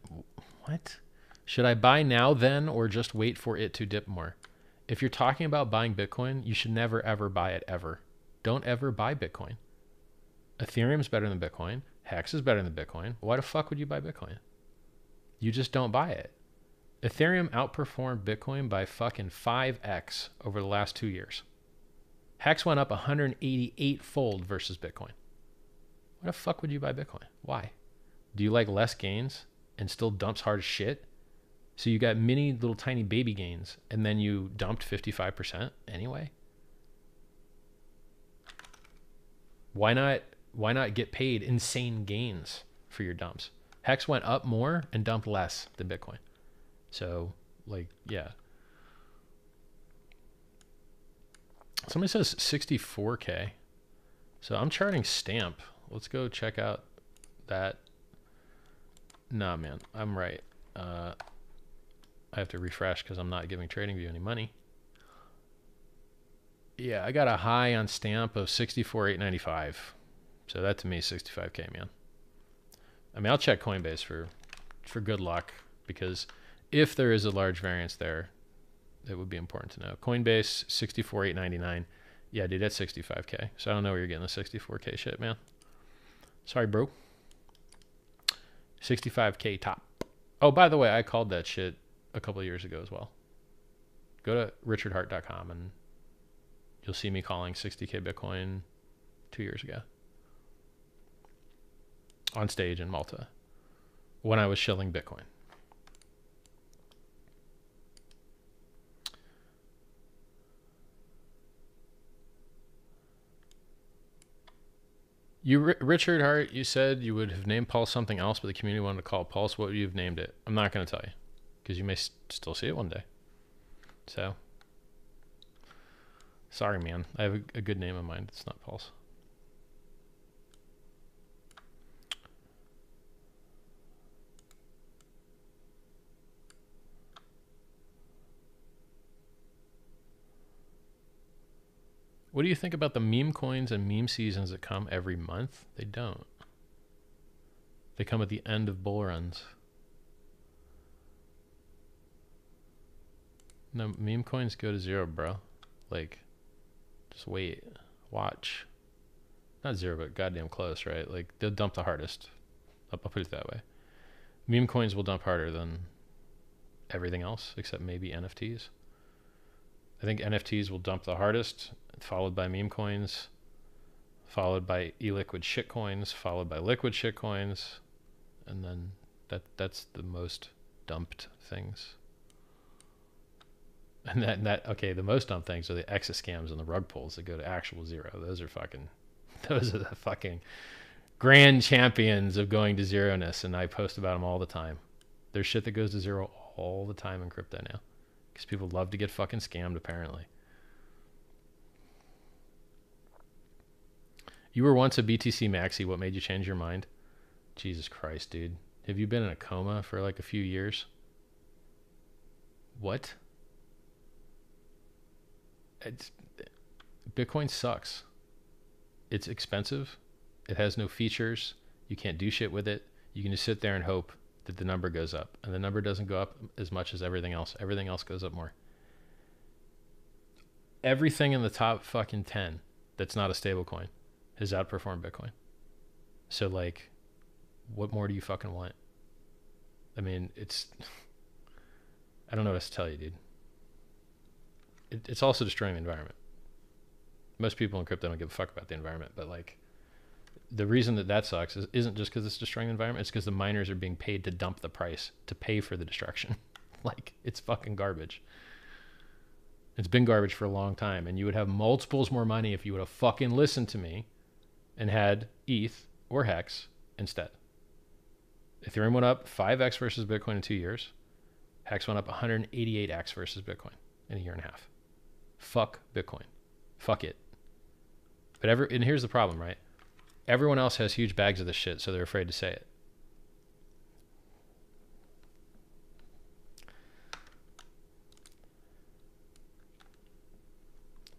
What? Should I buy now then or just wait for it to dip more? If you're talking about buying Bitcoin, you should never ever buy it ever. Don't ever buy Bitcoin. Ethereum's better than Bitcoin. Hex is better than Bitcoin. Why the fuck would you buy Bitcoin? You just don't buy it. Ethereum outperformed Bitcoin by fucking 5x over the last two years. Hex went up 188 fold versus Bitcoin. Why the fuck would you buy Bitcoin? Why? Do you like less gains and still dumps hard as shit? So you got mini little tiny baby gains and then you dumped 55% anyway? Why not why not get paid insane gains for your dumps? Hex went up more and dumped less than Bitcoin. So, like, yeah. Somebody says 64K. So I'm charting stamp. Let's go check out that. Nah, man, I'm right. Uh, I have to refresh because I'm not giving TradingView any money. Yeah, I got a high on stamp of 64,895. So that to me is 65k, man. I mean, I'll check Coinbase for for good luck because if there is a large variance there, it would be important to know. Coinbase 64,899. Yeah, dude, that's 65k. So I don't know where you're getting the 64k shit, man. Sorry, bro. 65k top. Oh, by the way, I called that shit a couple years ago as well. Go to richardheart.com and you'll see me calling 60k Bitcoin two years ago on stage in Malta when I was shilling Bitcoin. You, Richard Heart, you said you would have named Pulse something else, but the community wanted to call it Pulse. What would you have named it? I'm not going to tell you because you may s- still see it one day. So, sorry, man. I have a, a good name in mind. It's not Pulse. What do you think about the meme coins and meme seasons that come every month? They don't. They come at the end of bull runs. No, meme coins go to zero, bro. Like, just wait. Watch. Not zero, but goddamn close, right? Like, they'll dump the hardest. I'll, put it that way. Meme coins will dump harder than everything else, except maybe NFTs. I think NFTs will dump the hardest, followed by meme coins, followed by e-liquid shit coins, followed by liquid shit coins, and then that that's the most dumped things. And that that okay, the most dumped things are the exit scams and the rug pulls that go to actual zero. Those are fucking those are the fucking grand champions of going to zeroness and I post about them all the time. There's shit that goes to zero all the time in crypto now because people love to get fucking scammed apparently. You were once a BTC maxi. What made you change your mind? Jesus Christ, dude. Have you been in a coma for like a few years? What? It's, Bitcoin sucks. It's expensive. It has no features. You can't do shit with it. You can just sit there and hope that the number goes up. And the number doesn't go up as much as everything else. Everything else goes up more. Everything in the top fucking 10 that's not a stable coin has outperformed Bitcoin. So like, what more do you fucking want? I mean, it's. I don't know what else to tell you, dude. It, it's also destroying the environment. Most people in crypto don't give a fuck about the environment, but like, the reason that that sucks is, isn't just because it's destroying the environment. It's because the miners are being paid to dump the price to pay for the destruction. like it's fucking garbage. It's been garbage for a long time, and you would have multiples more money if you would have fucking listened to me and had ETH or Hex instead. Ethereum went up 5x versus Bitcoin in two years. Hex went up 188x versus Bitcoin in a year and a half. Fuck Bitcoin. Fuck it. But ever and here's the problem, right? Everyone else has huge bags of this shit, so they're afraid to say it.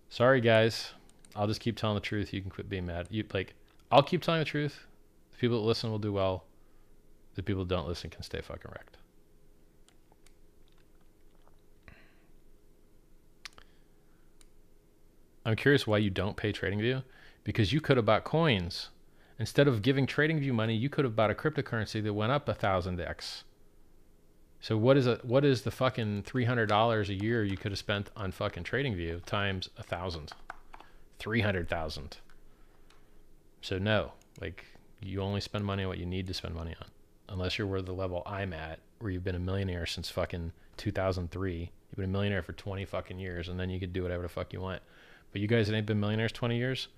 Sorry, guys. I'll just keep telling the truth. You can quit being mad. You like, I'll keep telling the truth. The people that listen will do well. The people that don't listen can stay fucking wrecked. I'm curious why you don't pay TradingView because you could have bought coins instead of giving TradingView money. You could have bought a cryptocurrency that went up a thousand x. So what is a what is the fucking three hundred dollars a year you could have spent on fucking TradingView times a thousand? Three hundred thousand. So no, like you only spend money on what you need to spend money on, unless you're where the level I'm at, where you've been a millionaire since fucking 2003. You've been a millionaire for 20 fucking years, and then you could do whatever the fuck you want. But you guys that ain't been millionaires 20 years,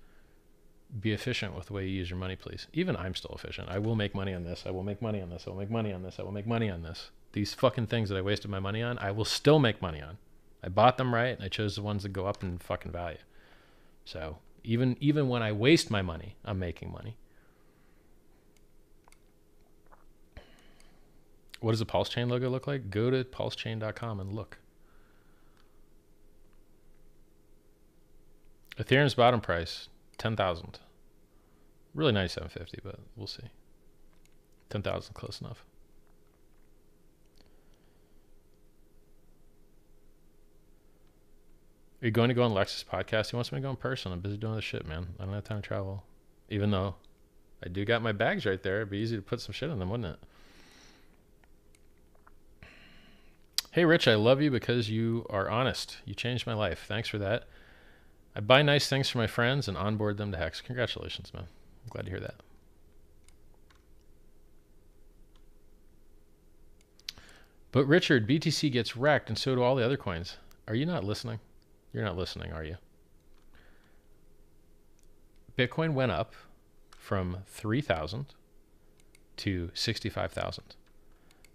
be efficient with the way you use your money, please. Even I'm still efficient. I will make money on this. I will make money on this. I will make money on this. I will make money on this. These fucking things that I wasted my money on, I will still make money on. I bought them right, and I chose the ones that go up in fucking value. So even even when I waste my money, I'm making money. What does the Pulse Chain logo look like? Go to pulsechain.com and look. Ethereum's bottom price, 10,000. Really 9750, but we'll see. 10,000 close enough. Are you going to go on Lex's podcast? He wants me to go in person. I'm busy doing this shit, man. I don't have time to travel. Even though I do got my bags right there. It'd be easy to put some shit in them, wouldn't it? Hey, Rich, I love you because you are honest. You changed my life. Thanks for that. I buy nice things for my friends and onboard them to Hex. Congratulations, man. I'm glad to hear that. But Richard, BTC gets wrecked, and so do all the other coins. Are you not listening? You're not listening, are you? Bitcoin went up from 3,000 to 65,000.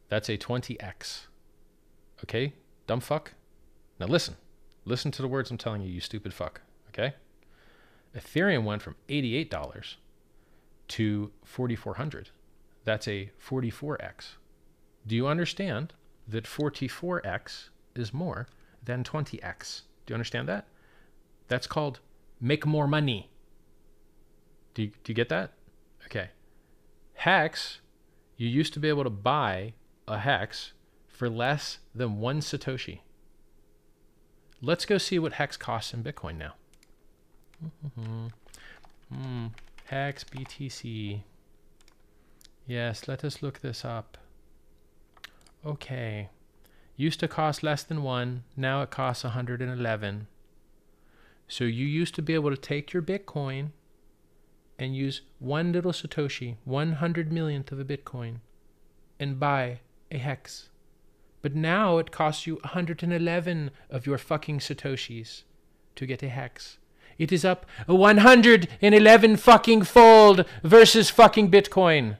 That's a 20x. Okay? Dumb fuck. Now listen. Listen to the words I'm telling you, you stupid fuck. Okay? Ethereum went from $88 to 4400. That's a 44x. Do you understand that 44x is more than 20x? Do you understand that? That's called make more money. Do you, do you get that? Okay. Hex, you used to be able to buy a hex for less than one Satoshi. Let's go see what Hex costs in Bitcoin now. Mm-hmm. Mm, Hex BTC. Yes, let us look this up. Okay. Used to cost less than one, now it costs 111. So you used to be able to take your Bitcoin and use one little Satoshi, 100 millionth of a Bitcoin, and buy a hex. But now it costs you 111 of your fucking Satoshis to get a hex. It is up 111 fucking fold versus fucking Bitcoin.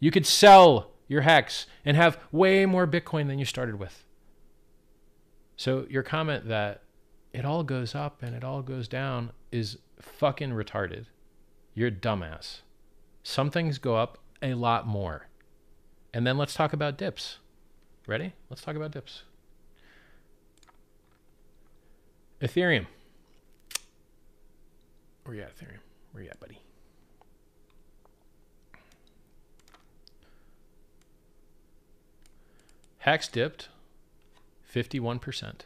You could sell your hex and have way more Bitcoin than you started with. So your comment that it all goes up and it all goes down is fucking retarded. You're a dumbass. Some things go up a lot more. And then let's talk about dips. Ready? Let's talk about dips. Ethereum. Where you at, Ethereum? Where you at, buddy? Hex dipped 51%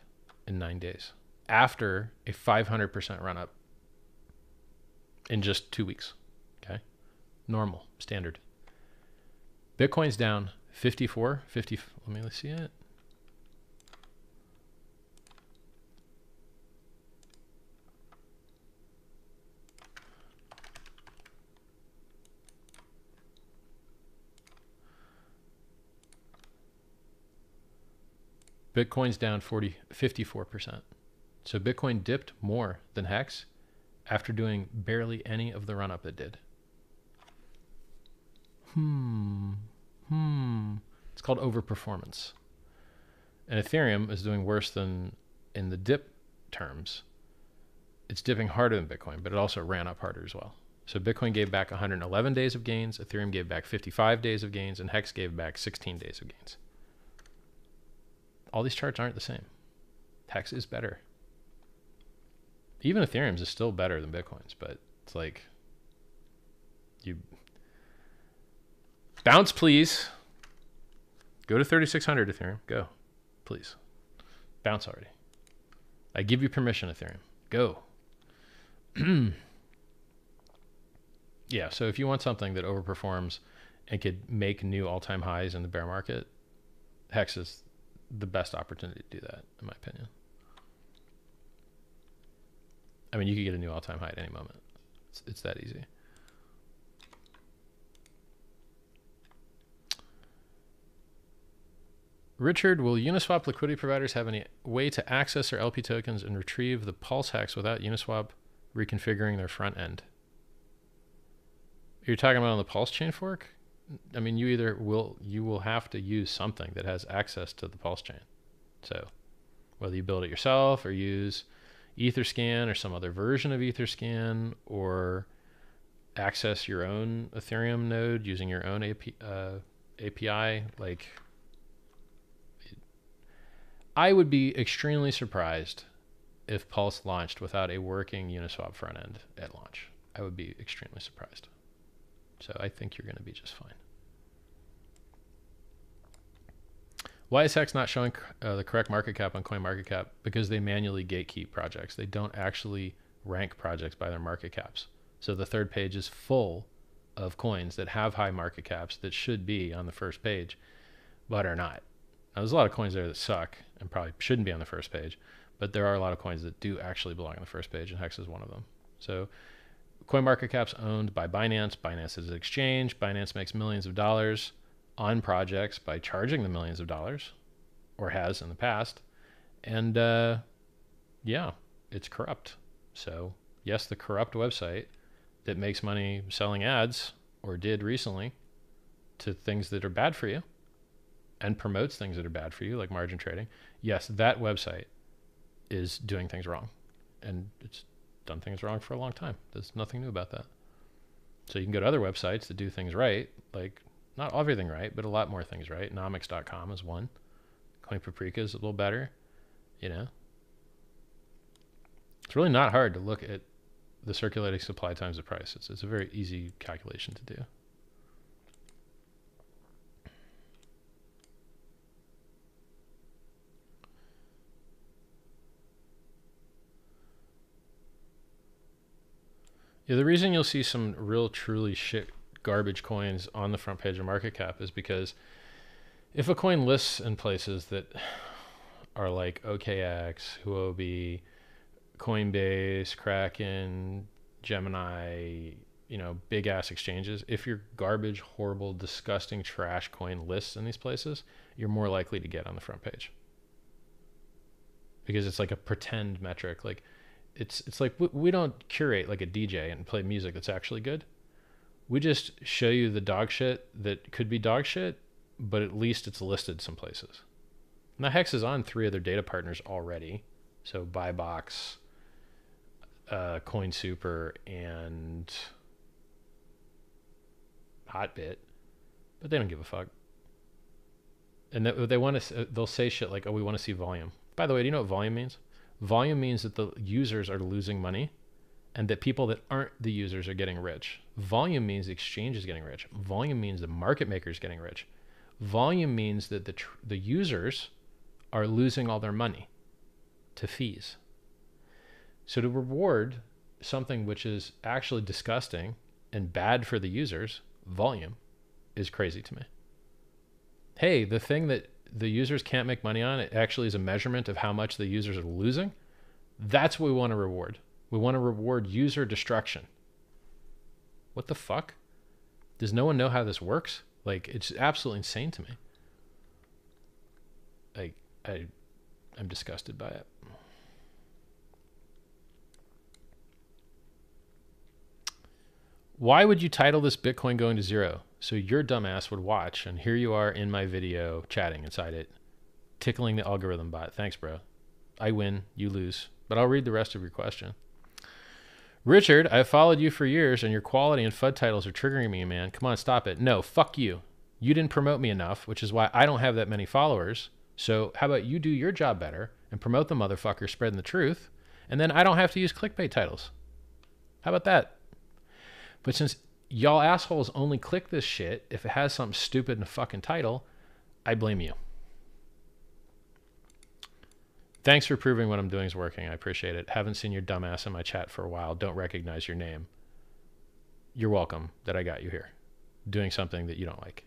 in nine days after a 500% run up in just two weeks. Okay. Normal, standard. Bitcoin's down 54, 50. Let me see it. Bitcoin's down 40, 54%. So Bitcoin dipped more than Hex after doing barely any of the run up it did. Hmm. Hmm. It's called overperformance. And Ethereum is doing worse than in the dip terms. It's dipping harder than Bitcoin, but it also ran up harder as well. So Bitcoin gave back 111 days of gains, Ethereum gave back 55 days of gains, and Hex gave back 16 days of gains. All these charts aren't the same. Hex is better. Even Ethereum's is still better than Bitcoin's, but it's like you bounce, please. Go to 3600 Ethereum. Go, please. Bounce already. I give you permission, Ethereum. Go. yeah, so if you want something that overperforms and could make new all time highs in the bear market, Hex is the best opportunity to do that, in my opinion. I mean, you could get a new all time high at any moment. It's, it's that easy. Richard, will Uniswap liquidity providers have any way to access their LP tokens and retrieve the Pulse hacks without Uniswap reconfiguring their front end? You're talking about on the Pulse chain fork? I mean, you either will you will have to use something that has access to the Pulse chain. So, whether you build it yourself or use Etherscan or some other version of Etherscan or access your own Ethereum node using your own AP, uh, API, like I would be extremely surprised if Pulse launched without a working Uniswap front end at launch. I would be extremely surprised. So I think you're going to be just fine. Why is Hex not showing uh, the correct market cap on CoinMarketCap? Because they manually gatekeep projects. They don't actually rank projects by their market caps. So the third page is full of coins that have high market caps that should be on the first page, but are not. Now, there's a lot of coins there that suck and probably shouldn't be on the first page, but there are a lot of coins that do actually belong on the first page, and Hex is one of them. So CoinMarketCap's owned by Binance. Binance is an exchange. Binance makes millions of dollars on projects by charging the millions of dollars, or has in the past. And uh, yeah, it's corrupt. So, yes, the corrupt website that makes money selling ads, or did recently, to things that are bad for you and promotes things that are bad for you, like margin trading, yes, that website is doing things wrong. And it's done things wrong for a long time. There's nothing new about that. So you can go to other websites that do things right, like not everything right, but a lot more things right. Nomics.com is one. Coin Paprika is a little better. You know, it's really not hard to look at the circulating supply times the price. It's, it's a very easy calculation to do. Yeah, the reason you'll see some real truly shit garbage coins on the front page of market cap is because if a coin lists in places that are like OKX, Huobi, Coinbase, Kraken, Gemini, you know, big ass exchanges, if your garbage, horrible, disgusting trash coin lists in these places, you're more likely to get on the front page. Because it's like a pretend metric. Like it's it's like we, we don't curate like a DJ and play music that's actually good. We just show you the dog shit that could be dog shit, but at least it's listed some places. Now Hex is on three other data partners already, so Bibox, uh, CoinSuper, and Hotbit, but they don't give a fuck. And they, they want to, they'll say shit like, "Oh, we want to see volume." By the way, do you know what volume means? Volume means that the users are losing money and that people that aren't the users are getting rich. Volume means the exchange is getting rich. Volume means the market maker is getting rich. Volume means that the, tr- the users are losing all their money to fees. So to reward something which is actually disgusting and bad for the users, volume, is crazy to me. Hey, the thing that the users can't make money on, it actually is a measurement of how much the users are losing. That's what we want to reward. We want to reward user destruction. What the fuck? Does no one know how this works? Like, it's absolutely insane to me. Like, I, I'm disgusted by it. Why would you title this Bitcoin going to zero? So your dumbass would watch, and here you are in my video chatting inside it, tickling the algorithm bot. Thanks, bro. I win, you lose. But I'll read the rest of your question. Richard, I've followed you for years, and your quality and FUD titles are triggering me, man. Come on, stop it. No, fuck you. You didn't promote me enough, which is why I don't have that many followers. So how about you do your job better and promote the motherfucker spreading the truth, and then I don't have to use clickbait titles. How about that? But since y'all assholes only click this shit if it has something stupid in the fucking title, I blame you. Thanks for proving what I'm doing is working. I appreciate it. Haven't seen your dumbass in my chat for a while. Don't recognize your name. You're welcome that I got you here doing something that you don't like.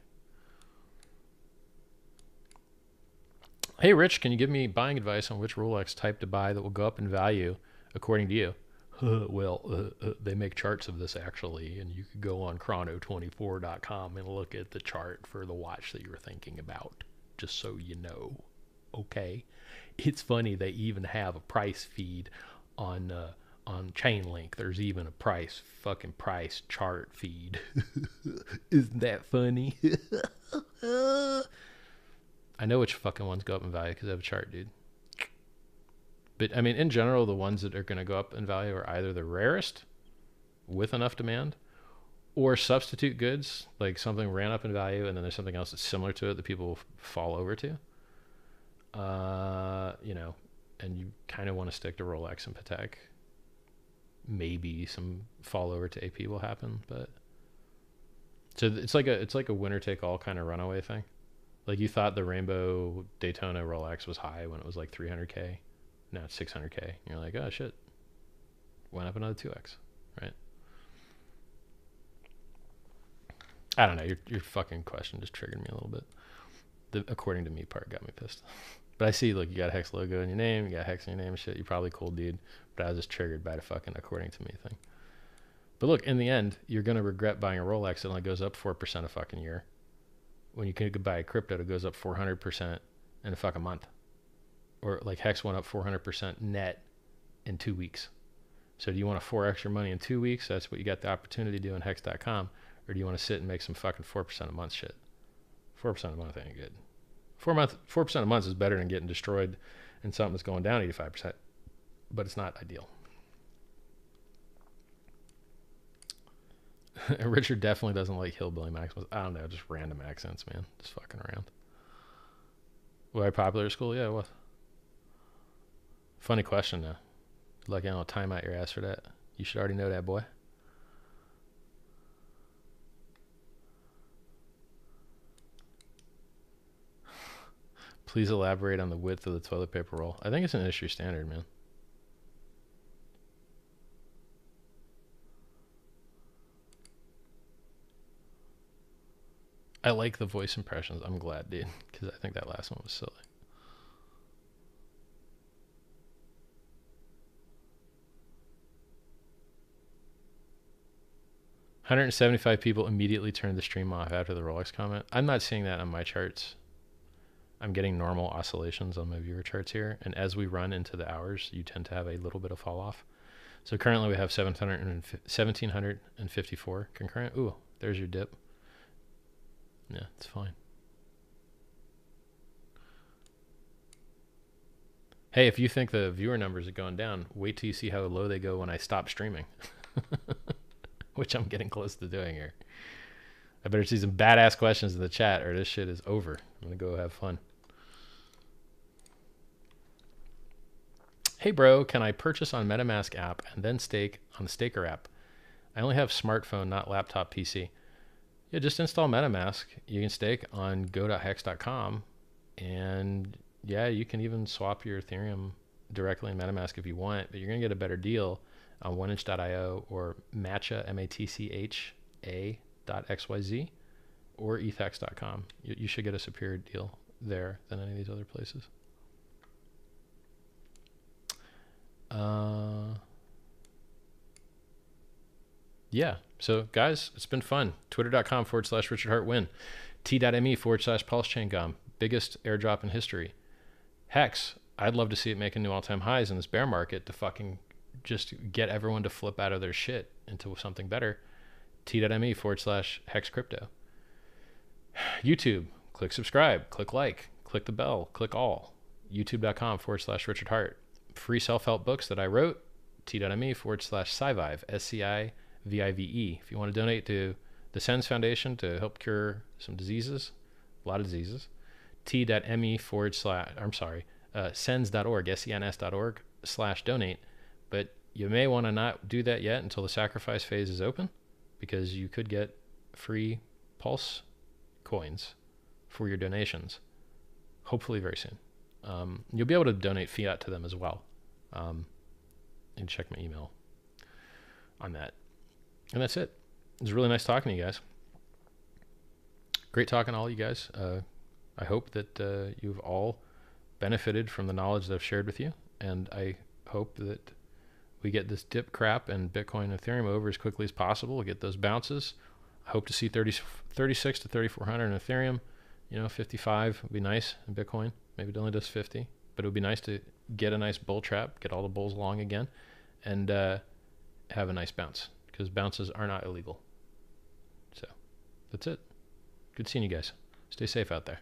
Hey, Rich, can you give me buying advice on which Rolex type to buy that will go up in value according to you? well, uh, uh, they make charts of this actually, and you could go on chrono24.com and look at the chart for the watch that you were thinking about, just so you know. Okay? It's funny they even have a price feed on uh, on Chainlink. There's even a price fucking price chart feed. Isn't that funny? I know which fucking ones go up in value because I have a chart, dude. But I mean, in general, the ones that are going to go up in value are either the rarest with enough demand or substitute goods, like something ran up in value and then there's something else that's similar to it that people will fall over to. Uh, you know, and you kind of want to stick to Rolex and Patek. Maybe some fall over to AP will happen, but so it's like a it's like a winner take all kind of runaway thing. Like you thought the Rainbow Daytona Rolex was high when it was like 300k now it's 600k. And you're like, oh shit, went up another 2x, right? I don't know. Your your fucking question just triggered me a little bit. The according to me part got me pissed. But I see, look, you got a hex logo in your name, you got hex in your name shit. You're probably cool dude. But I was just triggered by the fucking according to me thing. But look, in the end, you're gonna regret buying a Rolex that only goes up four percent a fucking year. When you could buy a crypto that goes up four hundred percent in a fucking month or like Hex went up 400% net in two weeks. So do you want to four extra money in two weeks? That's what you got the opportunity to do in Hex.com. Or do you want to sit and make some fucking 4% a month shit? 4% a month ain't good. Four month, 4% a month is better than getting destroyed and something that's going down 85%, but it's not ideal. Richard definitely doesn't like hillbilly Maximus. I don't know, just random accents, man. Just fucking around. Was I popular at school? Yeah, it was. Funny question though. Lucky I don't time out your ass for that. You should already know that, boy. Please elaborate on the width of the toilet paper roll. I think it's an industry standard, man. I like the voice impressions. I'm glad, dude, because I think that last one was silly. 175 people immediately turned the stream off after the Rolex comment. I'm not seeing that on my charts. I'm getting normal oscillations on my viewer charts here. And as we run into the hours, you tend to have a little bit of fall off. So currently we have 700 1754 concurrent. Ooh, there's your dip. Yeah, it's fine. Hey, if you think the viewer numbers are going down, wait till you see how low they go when I stop streaming. which I'm getting close to doing here. I better see some badass questions in the chat or this shit is over. I'm to go have fun. Hey bro, can I purchase on MetaMask app and then stake on the Staker app? I only have smartphone, not laptop PC. Yeah, just install MetaMask. You can stake on go.hex.com and yeah, you can even swap your Ethereum directly in MetaMask if you want, but you're to get a better deal on oneinch.io or matcha, M-A-T-C-H-A dot XYZ or ethex.com. You, you should get a superior deal there than any of these other places. Uh, yeah. So, guys, it's been fun. Twitter.com forward slash Richard HeartWin. T.me forward slash pulse chain com. Biggest airdrop in history. Hex I'd love to see it making new all-time highs in this bear market to fucking just get everyone to flip out of their shit into something better. T.me forward slash hex crypto. YouTube, click subscribe, click like, click the bell, click all. YouTube.com forward slash Richard Heart. Free self help books that I wrote, t.me forward slash SciVive, S C I V I V E. If you want to donate to the SENS Foundation to help cure some diseases, a lot of diseases, t.me forward slash, I'm sorry, uh, sens.org, S-E-N-S.org slash donate. But you may want to not do that yet until the sacrifice phase is open because you could get free pulse coins for your donations, hopefully very soon. Um, you'll be able to donate fiat to them as well. Um, and check my email on that. And that's it. It was really nice talking to you guys. Great talking to all you guys. Uh, I hope that uh, you've all benefited from the knowledge that I've shared with you. And I hope that we get this dip crap and Bitcoin and Ethereum over as quickly as possible. We'll get those bounces. I hope to see 30, 36 to 3,400 in Ethereum. You know, 55 would be nice in Bitcoin. Maybe it only does 50, but it would be nice to get a nice bull trap, get all the bulls along again, and uh, have a nice bounce because bounces are not illegal. So that's it. Good seeing you guys. Stay safe out there.